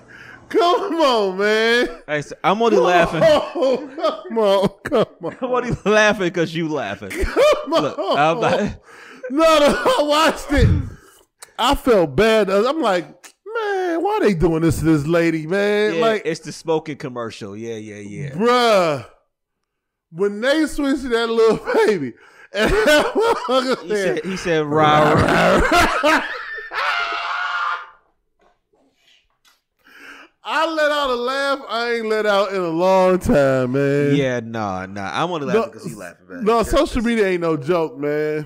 Come on, man. Hey, so I'm only laughing. Oh, come on, come on. I'm only laughing because you laughing. Come on. Look, I'm not, No, no, I watched it. I felt bad. I'm like, man, why they doing this to this lady, man? yeah, like, it's the smoking commercial. Yeah, yeah, yeah. bruh, when they switched to that little baby, And He said, he said, rah, rah. I let out a laugh I ain't let out in a long time, man. Yeah, nah, nah. I'm only laughing because he laughing back. No, social media ain't no joke, man.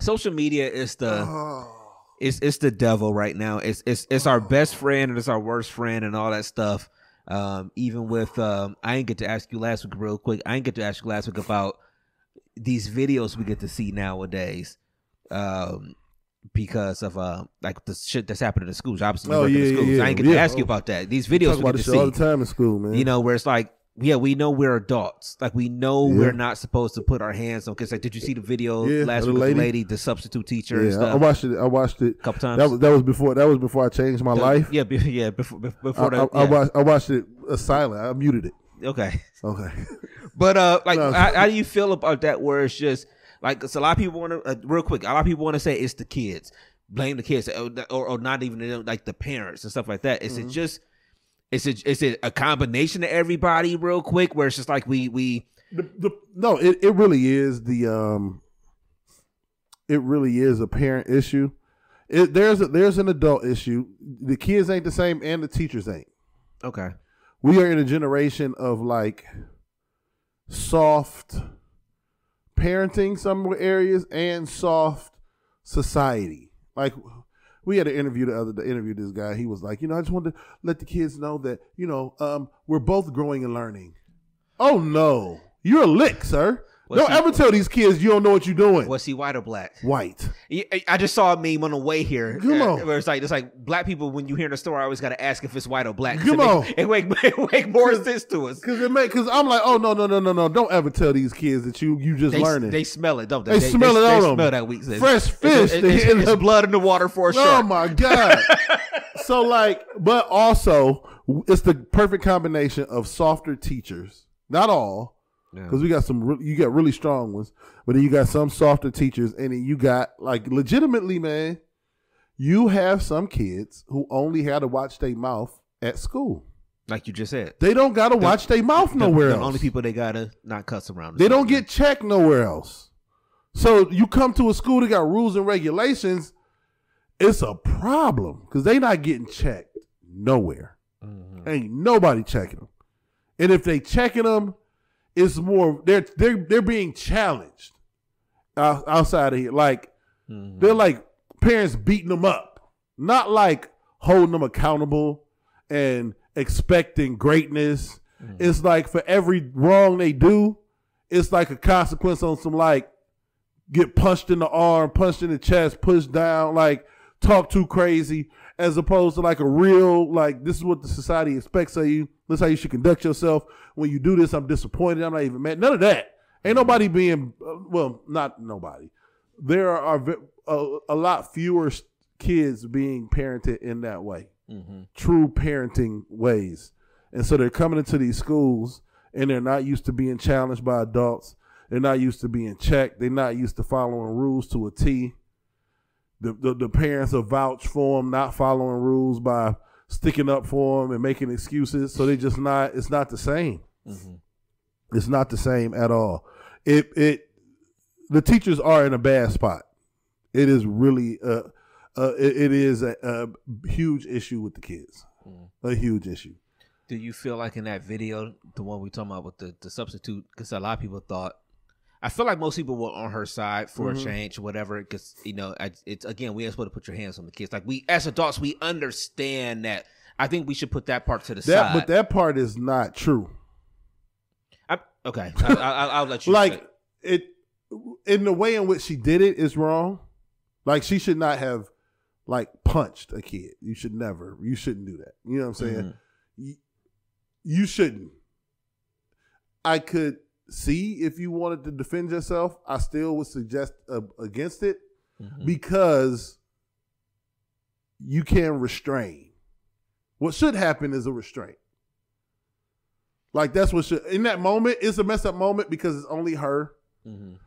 Social media is the Oh. it's it's the devil right now. It's it's it's our best friend and it's our worst friend and all that stuff. Um, even with um, I didn't get to ask you last week real quick. I didn't get to ask you last week about these videos we get to see nowadays. Um, because of uh like the shit that's happening in schools. Obviously, Oh, we work in yeah, the schools. yeah, I didn't get yeah. to ask you about that. These videos we about this shit all the time in school, man. You know, where it's like, yeah, we know we're adults. Like we know Yeah. we're not supposed to put our hands on. Cause like, did you see the video Yeah, last the week? lady. The lady, the substitute teacher, yeah, I, stuff. I watched it. I watched it a couple times. That was that was before that was before I changed my The- life. Yeah, be, yeah. Before before I, the, I, I watched I watched it uh, silent. I muted it. Okay. Okay. But uh, like, No. how, how do you feel about that? Where it's just like, it's a lot of people want to uh, real quick. A lot of people want to say it's the kids, blame the kids, or, or, or not even like the parents and stuff like that. Is Mhm. it just? Is it is it a combination of everybody? Real quick, where it's just like we we The, the, no, it, it really is the um, it really is a parent issue. It, there's a, there's an adult issue. The kids ain't the same, and the teachers ain't. okay. We are in a generation of like soft parenting some areas and soft society. Like we had an interview the other day, interviewed this guy. He was like, you know, I just wanted to let the kids know that, you know, um, we're both growing and learning. Oh no. You're a lick, sir. Well, don't see- ever tell these kids you don't know what you're doing. Was he white or black? White. I- just saw a meme on the way here. Come uh, on. Where it's like it's like black people when you hear the story, I always got to ask if it's white or black. Come it on. make, it make, it make more sense to us. Cause it make, cause I'm like, oh no, no, no, no, no! Don't ever tell these kids that you you just They, learning. they smell it, don't they? They smell it they, on they them. smell that weak. Fresh fish. It's, They it's- end it's up- blood in the water for a Oh my god! so like, but also it's the perfect combination of softer teachers. Not all, Yeah. because we got some. You got really strong ones, but then you got some softer teachers, and then you got like legitimately, man. You have some kids who only had to watch their mouth at school. Like you just said, They don't got to watch their mouth the, nowhere the else. only people they gotta not cuss around. They don't get checked nowhere else. So you come to a school that got rules and regulations, it's a problem because they not getting checked nowhere. Mm-hmm. Ain't nobody checking them. And if they checking them, it's more they're they're they're being challenged outside of here. Like Mm-hmm. they're like parents beating them up, not like holding them accountable and expecting greatness. It's like for every wrong they do, it's like a consequence on some like get punched in the arm, punched in the chest, pushed down, like talk too crazy, as opposed to like a real like this is what the society expects of you. This is how you should conduct yourself. When you do this, I'm disappointed. I'm not even mad. None of that. Ain't nobody being uh, well, not nobody. There are a, a lot fewer kids being parented in that way Mhm. true parenting ways. And so they're coming into these schools and they're not used to being challenged by adults. They're not used to being checked. They're not used to following rules to a T. The, the, the parents are vouch for them, not following rules by sticking up for them and making excuses. So they just not, it's not the same. It's not the same at all. It, it, the teachers are in a bad spot. It is really, uh, uh, it, it is a, a huge issue with the kids. A huge issue. Do you feel like in that video, the one we talking about with the, the substitute, because a lot of people thought, I feel like most people were on her side for Mhm. a change, whatever. Because you know, it's again, we ain't supposed to put your hands on the kids. Like we, as adults, we understand that. I think we should put that part to the That, side. but that part is not true. I, okay, I, I, I'll let you. like say- it, in the way in which she did it is wrong. Like she should not have, like punched a kid. You should never. You shouldn't do that. You know what I'm saying? Mhm. You, you shouldn't. I could see if you wanted to defend yourself. I still would suggest uh, against it Mhm. because you can restrain. What should happen is a restraint. Like that's what should in that moment, it's a messed up moment because it's only her. Mhm.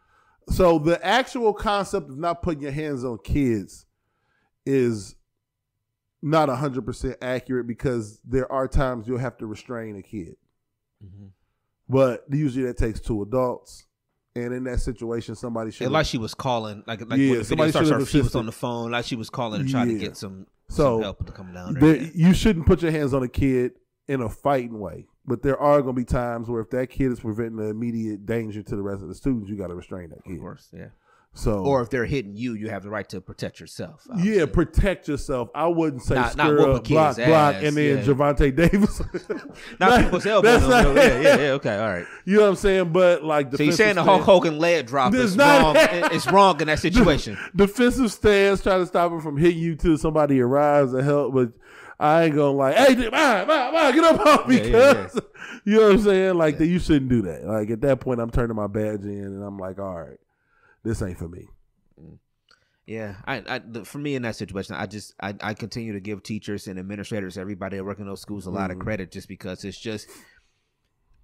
So the actual concept of not putting your hands on kids is not 100% accurate because there are times you'll have to restrain a kid. Mhm. But usually that takes two adults and in that situation, somebody should like she was calling, like like Yeah, when the video somebody starts, her, have she was on the phone, like she was calling to try to get some, so some help to come down there. you shouldn't put your hands on a kid in a fighting way. But there are going to be times where if that kid is preventing the immediate danger to the rest of the students, you got to restrain that kid. Of course, yeah. So Or if they're hitting you, you have the right to protect yourself. yeah, protect yourself. I wouldn't say Not- not stir whoop a up, block, block, ass, and then yeah. Javante Davis. Not That- people's elbows. no, no, yeah, yeah, yeah. Okay, all right. You know what I'm saying? But like, So you're saying the Hulk Hogan leg drop is not- wrong? it's wrong in that situation. defensive stance, trying to stop him from hitting you till somebody arrives to help. But I ain't gonna like, hey, bye, bye, bye, get up on me, Yeah, cuz. You know what I'm saying? Like that, you shouldn't do that. Like at that point, I'm turning my badge in, and I'm like, all right, this ain't for me. Yeah, I, I the, for me in that situation, I just I, I continue to give teachers and administrators, everybody that work in those schools, a lot of Mhm. credit just because it's just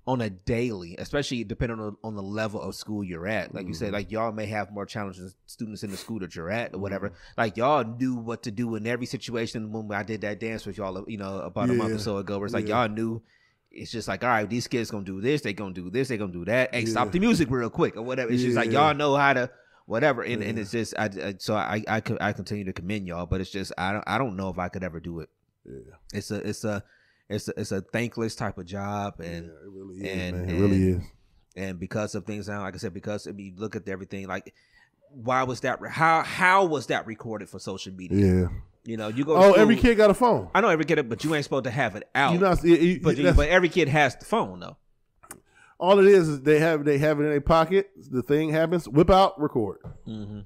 on a daily, especially depending on on the level of school you're at. Like you said, Mhm. like y'all may have more challenges students in the school that you're at or whatever. Mm-hmm. Like y'all knew what to do in every situation. When I did that dance with y'all, you know, about a month or so ago, where it's like yeah. y'all knew. It's just like, all right, these kids gonna do this, they gonna do this, they gonna do that. Hey, Yeah. stop the music real quick or whatever. It's just like y'all know how to whatever, and, and it's just I, I so I I could I continue to commend y'all, but it's just I don't I don't know if I could ever do it. Yeah, It's a it's a it's a, it's a thankless type of job, and yeah, it really is, and- man. It really and- is. and because of things now, like I said, because I mean, look at everything like. Why was that? How how was that recorded for social media? Yeah. You know, you go. to Oh, every kid got a phone. I know every kid, but you ain't supposed to have it out. You know, you- you- but you, but every kid has the phone though. all it is is they have they have it in their pocket. The thing happens, whip out, record. Mm-hmm.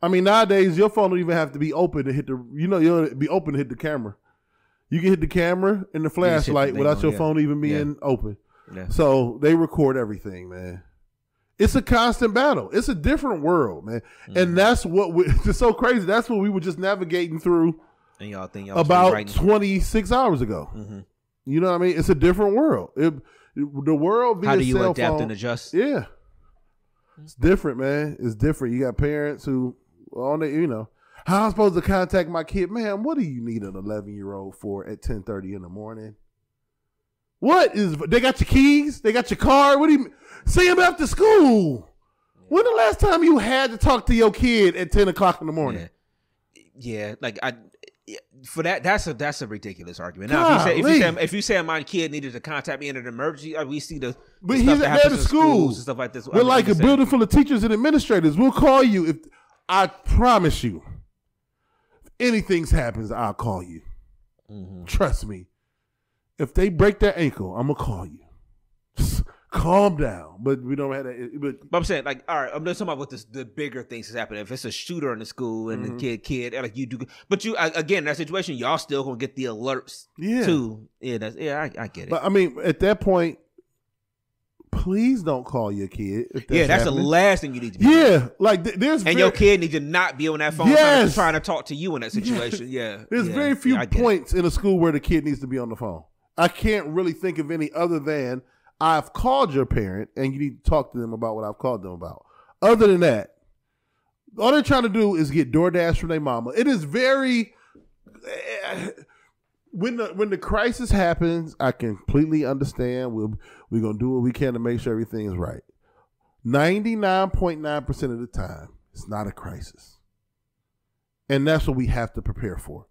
I mean, nowadays your phone don't even have to be open to hit the. You know, you'll be open to hit the camera. You can hit the camera and the flashlight without on, your yeah. phone even Yeah. being open. Yeah. So they record everything, man. It's a constant battle. It's a different world, man. Mm-hmm. And that's what we, it's so crazy. That's what we were just navigating through And y'all think y'all about writing- 26 hours ago. Mhm. You know what I mean? It's a different world. It, the world via How do you adapt phone- and adjust? Yeah, it's different, man. It's different. You got parents who on the, you know, how I'm supposed to contact my kid, man. What do you need an 11 year old for at 10:30 in the morning? What is they got your keys? They got your car? What do you see him after school? When the last time you had to talk to your kid at 10 o'clock in the morning? Yeah, like I for that that's a that's a ridiculous argument. Now, if you say if you say if you say my kid needed to contact me in an emergency, uh, we see the, the But he's at the school. schools and stuff like this. I We're mean, like a building full of teachers and administrators. We'll call you if I promise you. If anything happens, I'll call you. Mm-hmm. Trust me. If they break their ankle, I'm gonna call you. Just calm down. But we don't have that. But But I'm saying, like, all right, I'm just talking about what this, the bigger things is happening. If it's a shooter in the school and Mhm. the kid, kid, like you do, but you again, that situation, y'all still gonna get the alerts, Yeah. too. Yeah, that's yeah, I, I get it. but I mean, at that point, please don't call your kid. If yeah, that's happening. the last thing you need to be. doing. Yeah, like th- there's and very- your kid needs to not be on that phone trying, Yes. to, trying to talk to you in that situation. Yeah, There's yeah, very few yeah, get it. points in a school where the kid needs to be on the phone. I can't really think of any other than I've called your parent and you need to talk to them about what I've called them about. Other than that, all they're trying to do is get DoorDash from their mama. It is very eh, when the when the crisis happens, I completely understand. We'll we're gonna do what we can to make sure everything is right. Ninety nine point nine percent of the time, it's not a crisis. And that's what we have to prepare for.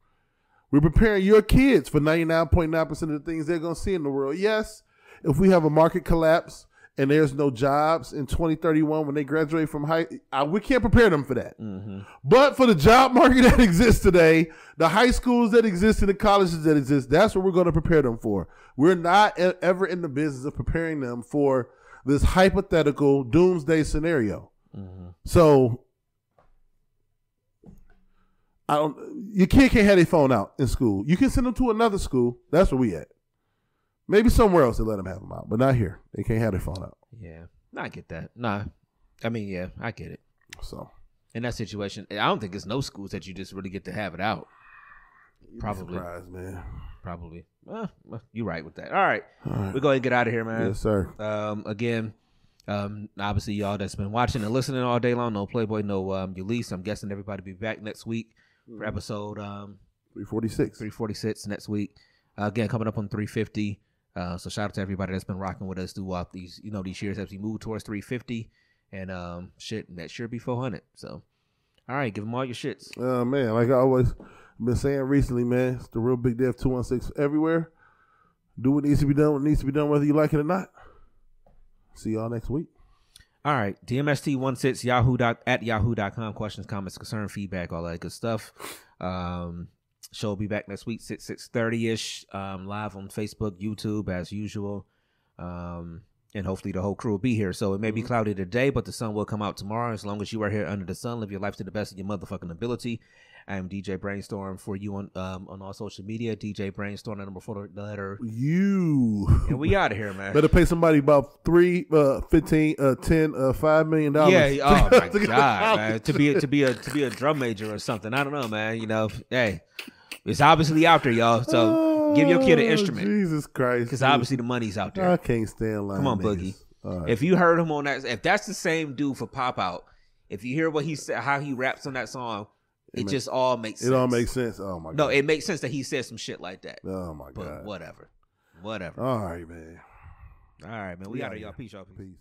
We're preparing your kids for 99.9% of the things they're going to see in the world. Yes, if we have a market collapse and there's no jobs in 2031 when they graduate from high, uh, we can't prepare them for that. But for the job market that exists today, the high schools that exist and the colleges that exist, that's what we're going to prepare them for. We're not ever in the business of preparing them for this hypothetical doomsday scenario. So I don't. Your kid can't have their phone out in school. You can send them to another school. That's where we at. Maybe somewhere else they let them have them out, but not here. They can't have their phone out. Yeah, I get that. Nah, I mean, yeah, I get it. So in that situation, I don't think it's no schools that you just really get to have it out. Probably, surprised, man. Probably. Well, you're right with that. All right, All right. we go ahead and get out of here, man. Yes, sir. Um, again, um, obviously y'all that's been watching and listening all day long. No Playboy, no um, Eulise. I'm guessing everybody be back next week for episode um 346. 346 next week. Uh, again, coming up on 350. Uh, so shout out to everybody that's been rocking with us throughout these, you know, these years as we move towards 350. and um, shit, that year be four hundred. So, all right, give them all your shits. Uh, man, like I always been saying recently, man, it's the real big dev two one six everywhere. Do what needs to be done. What needs to be done, whether you like it or not. See y'all next week. All right, DMST16 yahoo dot at yahoo.com. Questions, comments, concern, feedback, all that good stuff. Um, show will be back next week, 6 six thirty ish, um, live on Facebook, YouTube as usual. Um, and hopefully the whole crew will be here. So it may be cloudy today, but the sun will come out tomorrow. As long as you are here under the sun, live your life to the best of your motherfucking ability. I am DJ Brainstorm for you on um, on all social media. DJ Brainstorm, the number four the letter. You And we out of here, man. better pay somebody about three, uh, 15, uh, 10, uh, five million dollars. Yeah. Oh my to go to god, man. To be a, to be a to be a drum major or something. I don't know, man. You know, hey, it's obviously out there, y'all. So give your kid an Oh, instrument Jesus Christ. because obviously the money's out there. I can't stand lying. Come on, Boogie. Right. If you heard him on that, if that's the same dude for Pop Out, if you hear what he said, how he raps on that song, it, ma- just all makes sense. it all makes sense. Oh my god. No, it makes sense that he said some shit like that. Oh my god. But god. whatever, whatever. All right, man. All right, man. We, We out of y'all. Peace, y'all. Peace.